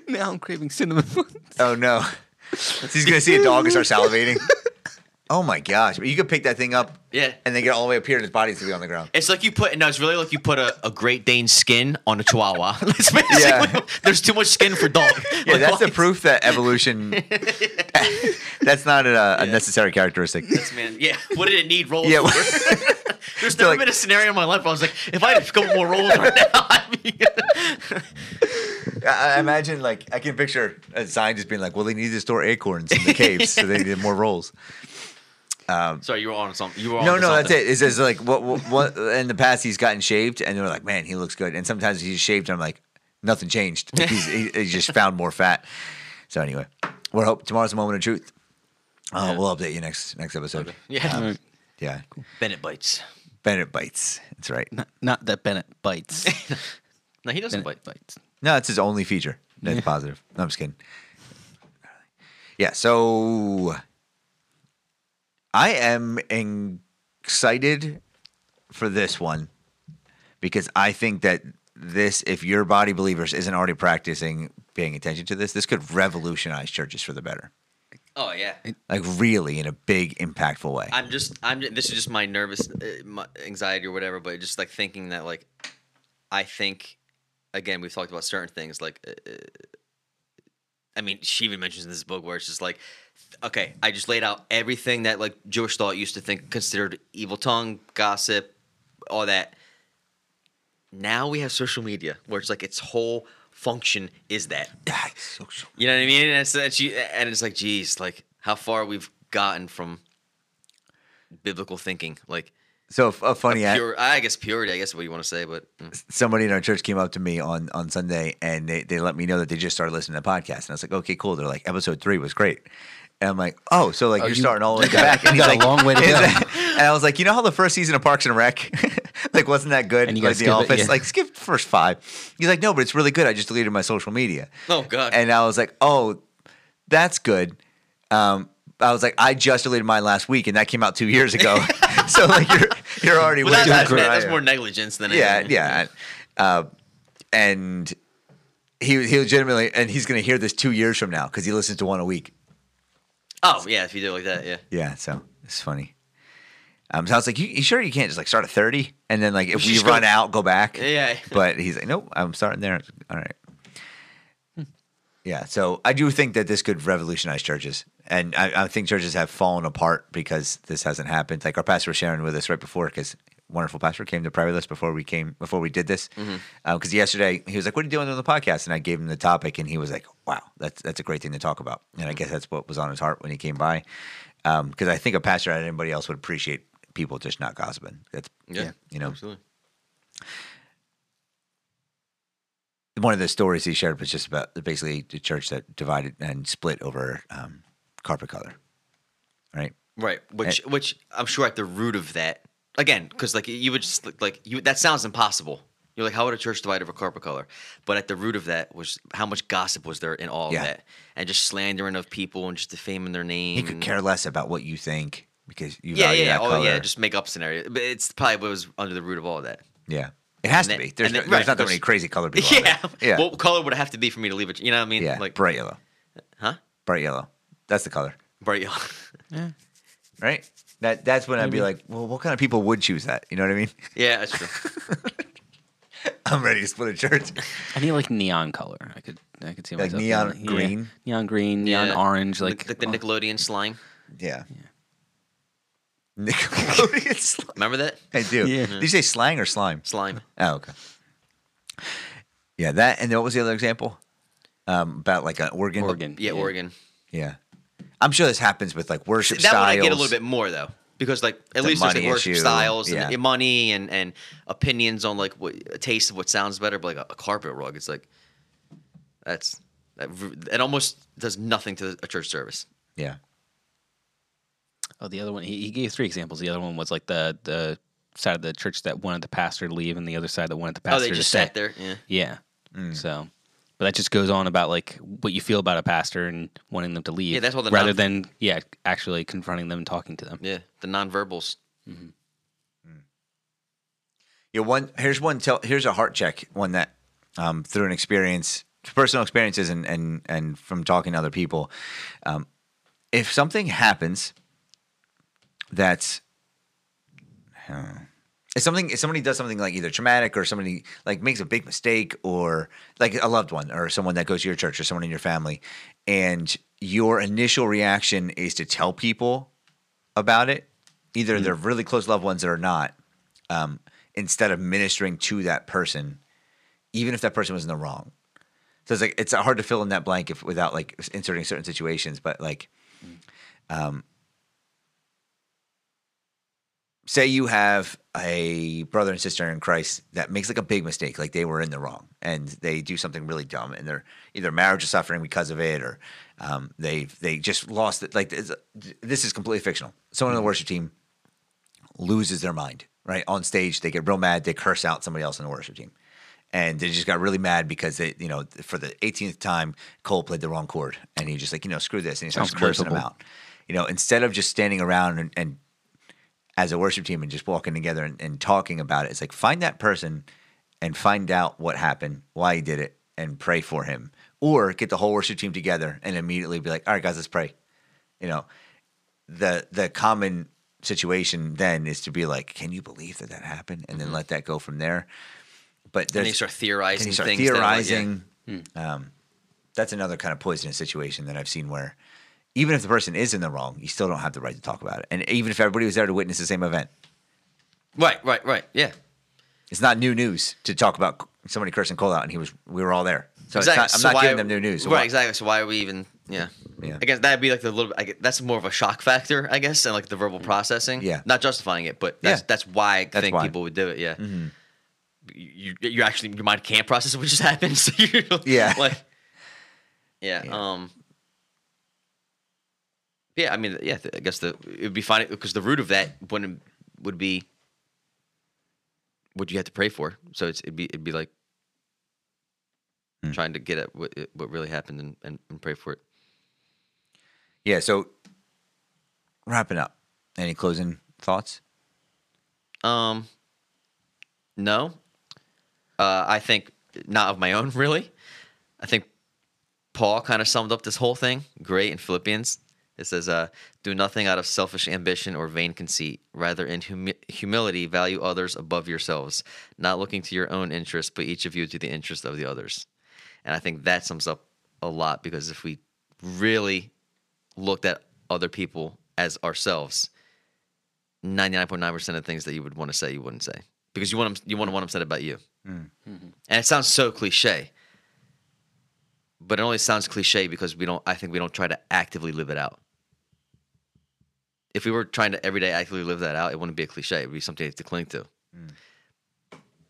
now I'm craving cinnamon buns. Oh no, he's gonna see a dog and start salivating. Oh my gosh! But you could pick that thing up, Yeah. and they get all the way up here, and his body's gonna be on the ground. It's like you put no, it's really like you put a, a Great Dane skin on a Chihuahua. Yeah. there's too much skin for dog. Yeah, Like, that's the proof that evolution. that's not a, a Yeah. necessary characteristic. man. Yeah, what did it need rolls Yeah? There's never like- been a scenario in my life where I was like, if I had a couple more rolls right now, I'd be. I, I imagine, like, I can picture a sign just being like, "Well, they need to store acorns in the caves, so they need more rolls." Sorry, you were on something. You were on No, to no, that's it. It's says like what, what what in the past he's gotten shaved, and they're like, "Man, he looks good." And sometimes he's shaved, and I'm like, "Nothing changed. He's, he, he just found more fat." So anyway, we're hope tomorrow's a moment of truth. Uh, Yeah. We'll update you next next episode. Yeah, All right. Yeah, Bennett bites. Bennett bites. That's right. Not, not that Bennett bites. No, he doesn't Bennett bite. bites. No, it's his only feature. That's positive. No, I'm just kidding. Yeah, so I am excited for this one because I think that this, if your body believers isn't already practicing paying attention to this, this could revolutionize churches for the better. Oh yeah. Like really in a big, impactful way. I'm just. I'm. This is just my nervous, uh, my anxiety or whatever. But just like thinking that, like, I think, again, we've talked about certain things. Like, uh, I mean, she even mentions in this book where it's just like, okay, I just laid out everything that like Jewish thought used to think considered evil tongue, gossip, all that. Now we have social media where it's like its whole function is that. Social- You know what I mean? And it's, and it's like, geez, like how far we've gotten from biblical thinking. Like, So a funny, a- pure, I guess purity, I guess what you want to say, but mm. somebody in our church came up to me on on Sunday and they, they let me know that they just started listening to podcast, And I was like, okay, cool. They're like, episode three was great. And I'm like, oh, so like Oh, you're you- starting all the way got- back. And you he's got a long way to go. and I was like, you know how the first season of Parks and Rec, like, wasn't that good? And you like gotta The skip it, Office, yeah. like skip the first five. He's like, no, but it's really good. I just deleted my social media. oh god, And I was like, oh, that's good. Um, I was like, I just deleted mine last week, and that came out two years ago. so like, you're you're already well, way that, that's, past where I that's more negligence than Yeah, anything. yeah. Uh, and he he legitimately, and he's gonna hear this two years from now because he listens to one a week. Oh yeah, if you do it like that, yeah. Yeah, so it's funny. Um, so I was like, you, you sure you can't just like start at thirty and then like if we run go- out, go back? Yeah. But he's like, nope, I'm starting there. All right. Yeah, so I do think that this could revolutionize churches and I, I think churches have fallen apart because this hasn't happened. Like our pastor was sharing with us right before, because wonderful pastor came to pray with us before we came before we did this. Because Mm-hmm. yesterday he was like, "What are you doing on the podcast?" And I gave him the topic, and he was like, "Wow, that's that's a great thing to talk about." And I Mm-hmm. guess that's what was on his heart when he came by. Because I think a pastor and anybody else would appreciate people just not gossiping. That's Yeah, you know, absolutely. one of the stories he shared was just about basically the church that divided and split over um, carpet color, right? Right, which which I'm sure at the root of that again, because like you would just like you that sounds impossible. You're like, how would a church divide over carpet color? But at the root of that was how much gossip was there in all Yeah. of that, and just slandering of people and just defaming their name. He could care less about what you think because you Yeah, value yeah, yeah. that Oh, color. yeah. Just make up scenario. But it's probably what was under the root of all of that. yeah. It has And to then- be. There's, and no, then- there's right, not that because- many crazy color people. Yeah. Yeah. What color would it have to be for me to leave it? You know what I mean? yeah. Like, bright yellow. huh? Bright yellow. That's the color, Bright yellow. Yeah. Right? That that's when I'd be like, well, what kind of people would choose that? You know what I mean? yeah, that's true. I'm ready to split a church. I need like neon color. I could I could see Like myself neon doing that. green? neon green, neon Yeah. orange, like, like, like the Nickelodeon slime. Yeah. Nickelodeon slime. Remember that I do. Yeah. Did you say slang or slime? slime? Oh, okay. Yeah, that and what was the other example? Um, about like an organ. Oregon. Yeah, Oregon. Yeah. I'm sure this happens with like worship that styles. one I get a little bit more though, because like at The least there's like worship issue, styles yeah. and money and and opinions on like what a taste of what sounds better. But like a, a carpet rug, it's like that's that it almost does nothing to a church service. Yeah. Oh, the other one. He, he gave three examples. The other one was like the the side of the church that wanted the pastor to leave, and the other side that wanted the pastor. Oh, pastor they just to stay. sat there. Yeah. Yeah. Mm. So, but that just goes on about like what you feel about a pastor and wanting them to leave. Yeah, that's what the rather non- than yeah, actually confronting them and talking to them. Yeah, the nonverbals. Yeah, one here's one tell here's a heart check, one that um, through an experience, personal experiences and and and from talking to other people. Um, if something happens that's uh, if something if somebody does something like either traumatic or somebody like makes a big mistake or like a loved one or someone that goes to your church or someone in your family and your initial reaction is to tell people about it either they're really close loved ones or not um, instead of ministering to that person even if that person was in the wrong. So it's like it's hard to fill in that blank if without like inserting certain situations but like um, say you have a brother and sister in Christ that makes like a big mistake, like they were in the wrong, and they do something really dumb, and their either marriage is suffering because of it, or um, they they just lost it. Like this is completely fictional. Someone on the worship team loses their mind right on stage. They get real mad. They curse out somebody else on the worship team, and they just got really mad because they you know for the 18th time Cole played the wrong chord, and he just like you know screw this, and he starts Sounds cursing them out. You know, instead of just standing around and, and as a worship team and just walking together and, and talking about it. It's like find that person and find out what happened, why he did it, and pray for him. Or get the whole worship team together and immediately be like, all right, guys, let's pray. You know, the the common situation then is to be like, can you believe that that happened? And then let that go from there. But there's they start theorizing start things. that are like, yeah. theorizing. Um, that's another kind of poisonous situation that I've seen where even if the person is in the wrong, you still don't have the right to talk about it. And even if everybody was there to witness the same event, Right, right, right. Yeah. it's not new news to talk about somebody cursing Cole out, and he was we were all there. So it's exactly. not, I'm So not giving them new news. So right, why- exactly. So why are we even? Yeah. Yeah. I guess that'd be like the little. I guess, that's more of a shock factor, I guess, and like the verbal processing. Yeah. Not justifying it, but that's Yeah. that's why I That's think why. people would do it. Yeah. You you actually your mind can't process what just happened. So you're Yeah. like. Yeah. Yeah. Um. Yeah, I mean, yeah, I guess the it would be fine because the root of that wouldn't would be what you have to pray for. So it's it'd be it'd be like Hmm. trying to get at what what really happened and, and, and pray for it. yeah. So wrapping up. Any closing thoughts? Um, no. Uh, I think not of my own, really. I think Paul kind of summed up this whole thing great in Philippians. It says, uh, "Do nothing out of selfish ambition or vain conceit. Rather, in humi- humility, value others above yourselves, not looking to your own interest, but each of you to the interest of the others." And I think that sums up a lot because if we really looked at other people as ourselves, ninety nine point nine percent of things that you would want to say you wouldn't say because you want them, you want to want them said about you, and it sounds so cliche, but it only sounds cliche because we don't. I think we don't try to actively live it out. If we were trying to everyday actively live that out, it wouldn't be a cliche. It would be something to cling to.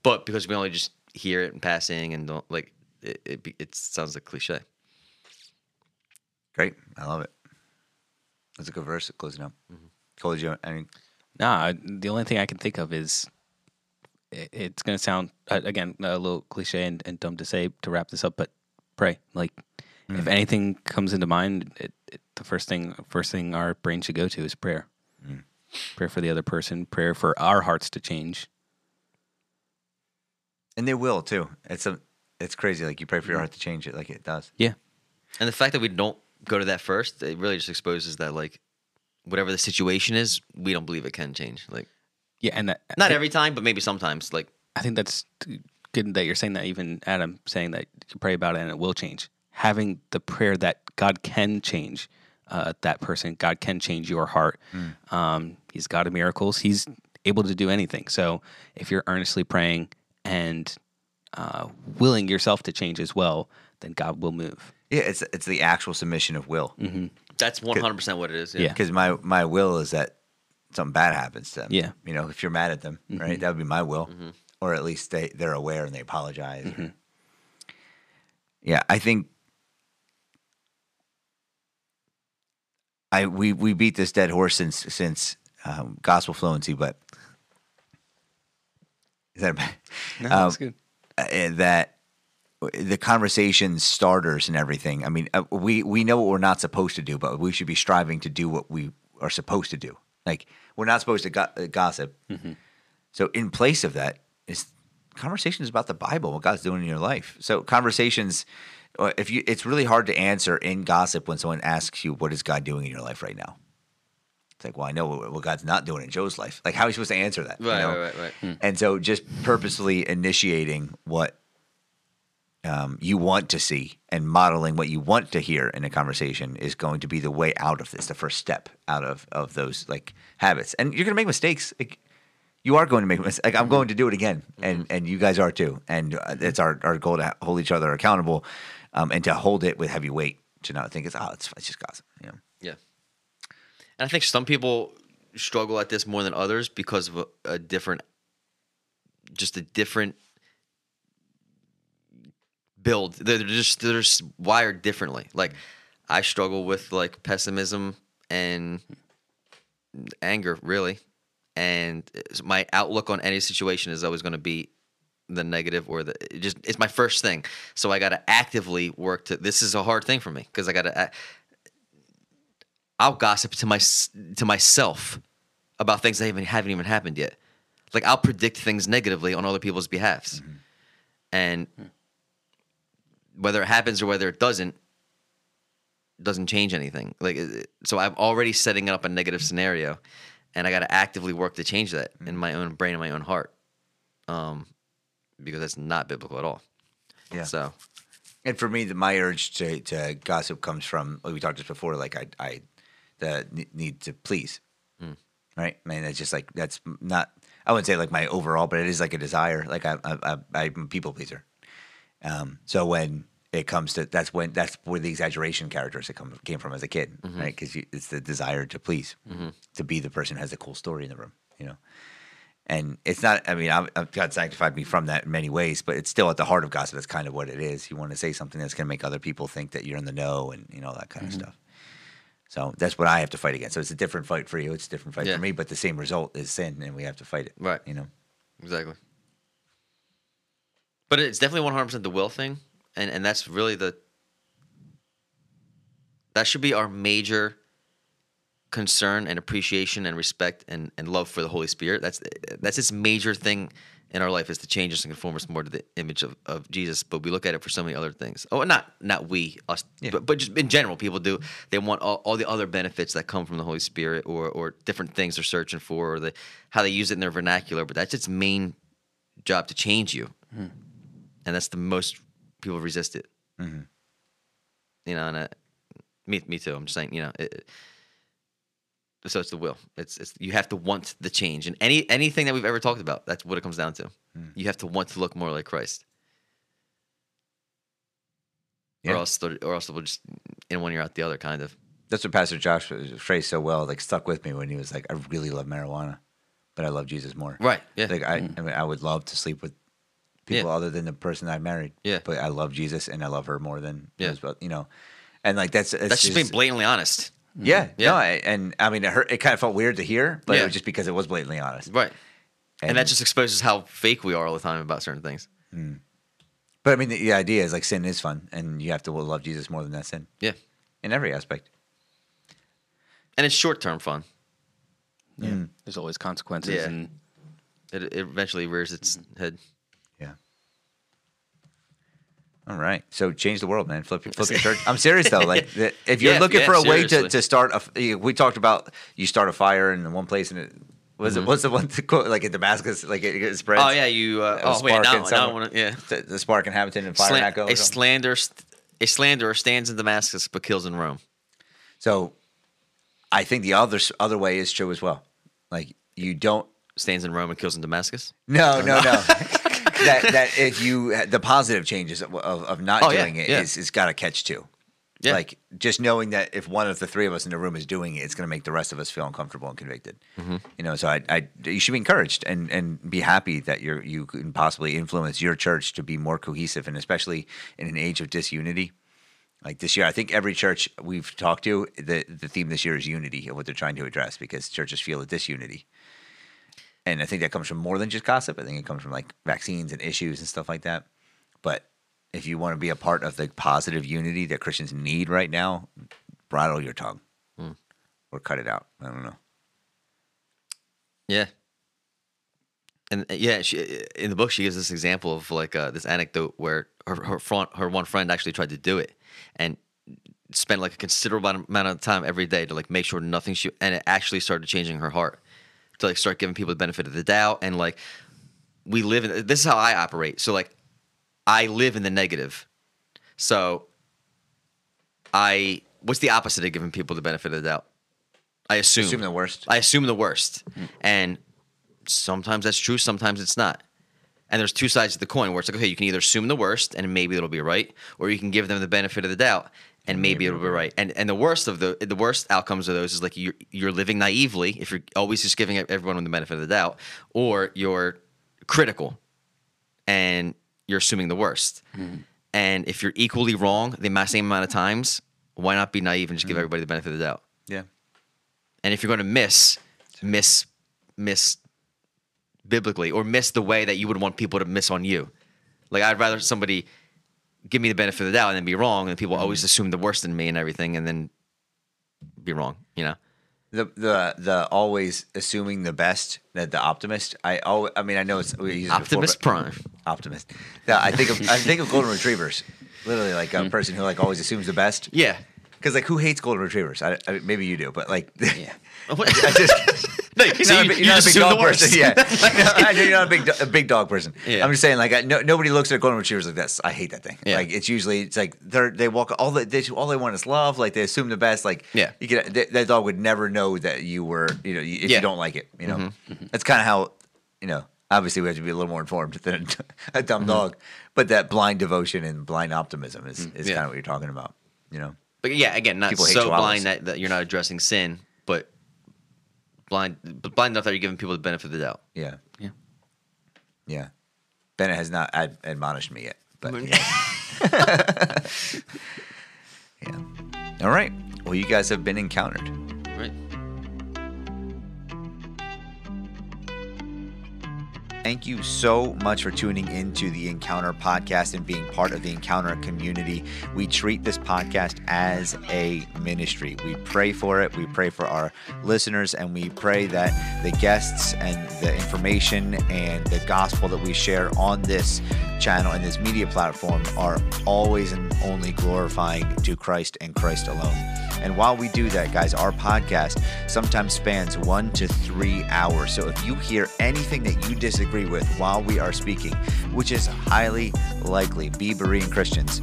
But because we only just hear it in passing and don't like it, it, be- it sounds like cliche. Great. I love it. That's a good verse closing up. Mm-hmm. Cole, did you, I mean, Nah, the only thing I can think of is it, it's going to sound uh, again a little cliche and, and dumb to say to wrap this up, but pray. Like Mm. if anything comes into mind, it, it, the first thing first thing our brain should go to is prayer. Mm. Prayer for the other person, prayer for our hearts to change. and they will too. It's a, it's crazy. Like you pray for your mm. heart to change it, like it does. Yeah, And the fact that we don't go to that first, it really just exposes that like whatever the situation is, we don't believe it can change. Like yeah, and that, not every time, but maybe sometimes. Like I think that's good that you're saying that. Even Adam saying that you pray about it and it will change. Having the prayer that God can change uh, that person, God can change your heart. Um, he's God of miracles. He's able to do anything. So if you're earnestly praying and uh, willing yourself to change as well, then God will move. Yeah, it's it's the actual submission of will. that's one hundred percent what it is. Yeah. Because my my will is that something bad happens to them. Yeah. You know, if you're mad at them, right, that would be my will, Mm-hmm. or at least they they're aware and they apologize. Yeah, I think. I we we beat this dead horse since since um, gospel fluency, but is that bad? No, Um, that's good. uh, that the conversation starters and everything. I mean, uh, we we know what we're not supposed to do, but we should be striving to do what we are supposed to do. Like we're not supposed to go- uh, gossip. So in place of that is conversations about the Bible, what God's doing in your life. So conversations. If you, it's really hard to answer in gossip when someone asks you, "What is God doing in your life right now?" It's like, well, I know what, God's not doing in Joe's life. Like, how are you supposed to answer that? you Right, know? right, right, right. And so just purposely initiating what um, you want to see and modeling what you want to hear in a conversation is going to be the way out of this, the first step out of, of those like habits. And you're going to make mistakes. Like, you are going to make mistakes. Like, I'm going to do it again. And, and you guys are too. And uh, it's our, our goal to hold each other accountable um, and to hold it with heavy weight to not think it's, oh, it's, it's just gossip. You know? Yeah. And I think some people struggle at this more than others because of a, a different, just a different build. They're just they're just wired differently. Like I struggle with like pessimism and anger, really, and my outlook on any situation is always going to be the negative or the it just it's my first thing. So I got to actively work to. This is a hard thing for me because I got to. I'll gossip to my to myself about things that haven't haven't even happened yet. Like I'll predict things negatively on other people's behalfs, mm-hmm. and hmm. whether it happens or whether it doesn't, doesn't change anything. Like so, I'm already setting up a negative mm-hmm. scenario, and I got to actively work to change that in mm-hmm. my own brain and my own heart, um, because that's not biblical at all. Yeah. So And for me, the, my urge to, to gossip comes from like we talked just before. Like I, I, the need to please, hmm. right? I mean, it's just like that's not. I wouldn't say like my overall, but it is like a desire. Like I, I, I I'm a people pleaser. Um, so when it comes to that's when that's where the exaggeration characteristic come, came from as a kid, mm-hmm. right? Because it's the desire to please, mm-hmm. to be the person who has a cool story in the room, you know. And it's not. I mean, I've, I've, God sanctified me from that in many ways, but it's still at the heart of gossip. That's kind of what it is. You want to say something that's going to make other people think that you're in the know, and you know that kind of mm-hmm. stuff. So that's what I have to fight against. So it's a different fight for you. It's a different fight Yeah. for me, but the same result is sin, and we have to fight it. Right. You know. Exactly. But it's definitely one hundred percent the will thing, and and that's really the that should be our major concern and appreciation and respect and, and love for the Holy Spirit. That's that's its major thing in our life is to change us and conform us more to the image of, of Jesus. But we look at it for so many other things. Oh, not not we us, Yeah. but but just in general, people do. They want all, all the other benefits that come from the Holy Spirit, or or different things they're searching for, or the how they use it in their vernacular. But that's its main job to change you, hmm. and that's the most people resist it. Mm-hmm. You know, and I, Me, me too. I'm just saying, you know, it- so it's the will. It's it's you have to want the change, and any anything that we've ever talked about, that's what it comes down to. Hmm. You have to want to look more like Christ, Yeah. or else or else it will just in one ear out the other, kind of. That's what Pastor Josh phrased so well. Like stuck with me when he was like, "I really love marijuana, but I love Jesus more." Right? Yeah. Like I, I mean, I would love to sleep with people Yeah. other than the person I married. Yeah. But I love Jesus and I love her more than Yeah. both, you know. And like that's it's that's just being blatantly honest. Yeah, Yeah. No, I, and I mean, it hurt. It kind of felt weird to hear, but it was just because it was blatantly honest. Right. And, And- that just exposes how fake we are all the time about certain things. Hmm. But I mean, the, the idea is like sin is fun, and you have to love Jesus more than that sin Yeah. in every aspect. And it's short term fun. Yeah. Hmm. There's always consequences, Yeah. and It, it eventually rears its Mm-hmm. head. All right. So change the world, man. Flip, flip your church. I'm serious though. Like if you're Yeah, looking yeah, for a way to, to start a, we talked about you start a fire in one place and it was it what's the one to quote like in Damascus like it, it spreads. Mm-hmm. Oh yeah, you. Uh, oh wait, spark now, in now I want to. Yeah. The, the spark in Hamilton and fire Slan- Echo. a slander, a slanderer stands in Damascus but kills in Rome. So I think the other other way is true as well. Like you don't. Stands in Rome and kills in Damascus. No, no, no. that that if you the positive changes of, of, of not Oh, yeah, doing it yeah. is is got to catch too. Yeah. Like just knowing that if one of the three of us in the room is doing it, it's going to make the rest of us feel uncomfortable and convicted. Mm-hmm. You know, so I, I, you should be encouraged and and be happy that you're you can possibly influence your church to be more cohesive, and especially in an age of disunity. Like this year, I think every church we've talked to, the the theme this year is unity of what they're trying to address because churches feel a disunity. And I think that comes from more than just gossip. I think it comes from like vaccines and issues and stuff like that. But if you want to be a part of the positive unity that Christians need right now, bridle your tongue or cut it out. I don't know. Yeah. And uh, yeah, she, in the book she gives this example of like uh, this anecdote where her her front her one friend actually tried to do it and spent like a considerable amount of time every day to like make sure nothing she and it actually started changing her heart to like start giving people the benefit of the doubt and like we live in this is how I operate. So like I live in the negative. So I what's the opposite of giving people the benefit of the doubt? I assume Assume the worst. I assume the worst. Hmm. And sometimes that's true, sometimes it's not. And there's two sides to the coin where it's like, okay, you can either assume the worst and maybe it'll be right, or you can give them the benefit of the doubt and maybe it'll be right. And and the worst of the the worst outcomes of those is like you're you're living naively if you're always just giving everyone the benefit of the doubt, or you're critical and you're assuming the worst. Mm-hmm. And if you're equally wrong the same amount of times, why not be naive and just give mm-hmm. everybody the benefit of the doubt? Yeah. And if you're going to miss, miss, miss biblically or miss the way that you would want people to miss on you. Like I'd rather somebody give me the benefit of the doubt and then be wrong, and people always mm-hmm. assume the worst in me and everything, and then be wrong. You know? The the the always assuming the best, that the optimist. I always, I mean, I know it's we it before, Prime. Optimist. Yeah, I think of I think of golden retrievers. Literally, like a mm. person who like always assumes the best. Yeah. Because like, who hates golden retrievers? I, I, maybe you do, but like, yeah. I just. no, You're so not, a you, big- you you're not a big dog person. Yeah, No, you're not a big, a big dog person. Yeah. I'm just saying, like, I, no, nobody looks at golden retrievers like this. I hate that thing. Yeah. Like, it's usually it's like they're they walk all the they, they all they want is love. Like they assume the best. Like, Yeah. you get that, that dog would never know that you were, you know, if Yeah. Mm-hmm. you don't like it. You know, that's kind of how, you know. Obviously, we have to be a little more informed than a dumb Mm-hmm. dog, but that blind devotion and blind optimism is, is Mm, Yeah. kind of what you're talking about. You know, But yeah, again, not People so blind that, that you're not addressing sin, but blind, but blind enough that you're giving people the benefit of the doubt. yeah, Yeah. yeah. Bennett has not ad- admonished me yet, but yeah. Yeah. All right. Well, you guys have been encountered. Thank you so much for tuning into the Encounter podcast and being part of the Encounter community. We treat this podcast as a ministry. We pray for it. We pray for our listeners, and we pray that the guests and the information and the gospel that we share on this channel and this media platform are always and only glorifying to Christ and Christ alone. And while we do that, guys, our podcast sometimes spans one to three hours. So if you hear anything that you disagree with while we are speaking, which is highly likely, be Berean Christians,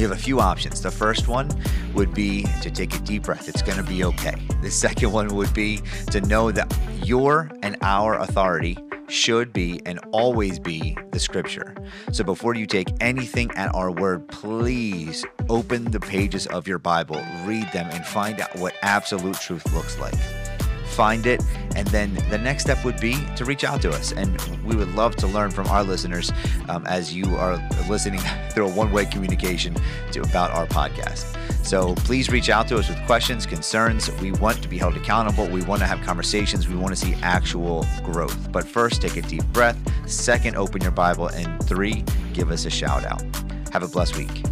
You have a few options. The first one would be to take a deep breath. It's going to be okay. The second one would be to know that your and our authority should be and always be the scripture. So before you take anything at our word, please open the pages of your Bible, read them, and find out what absolute truth looks like. Find it, and then the next step would be to reach out to us. And we would love to learn from our listeners um, as you are listening through a one way communication to, about our podcast. So please reach out to us with questions, concerns. We want to be held accountable. We want to have conversations. We want to see actual growth. But first, take a deep breath. Second, open your Bible. And three, give us a shout out. Have a blessed week.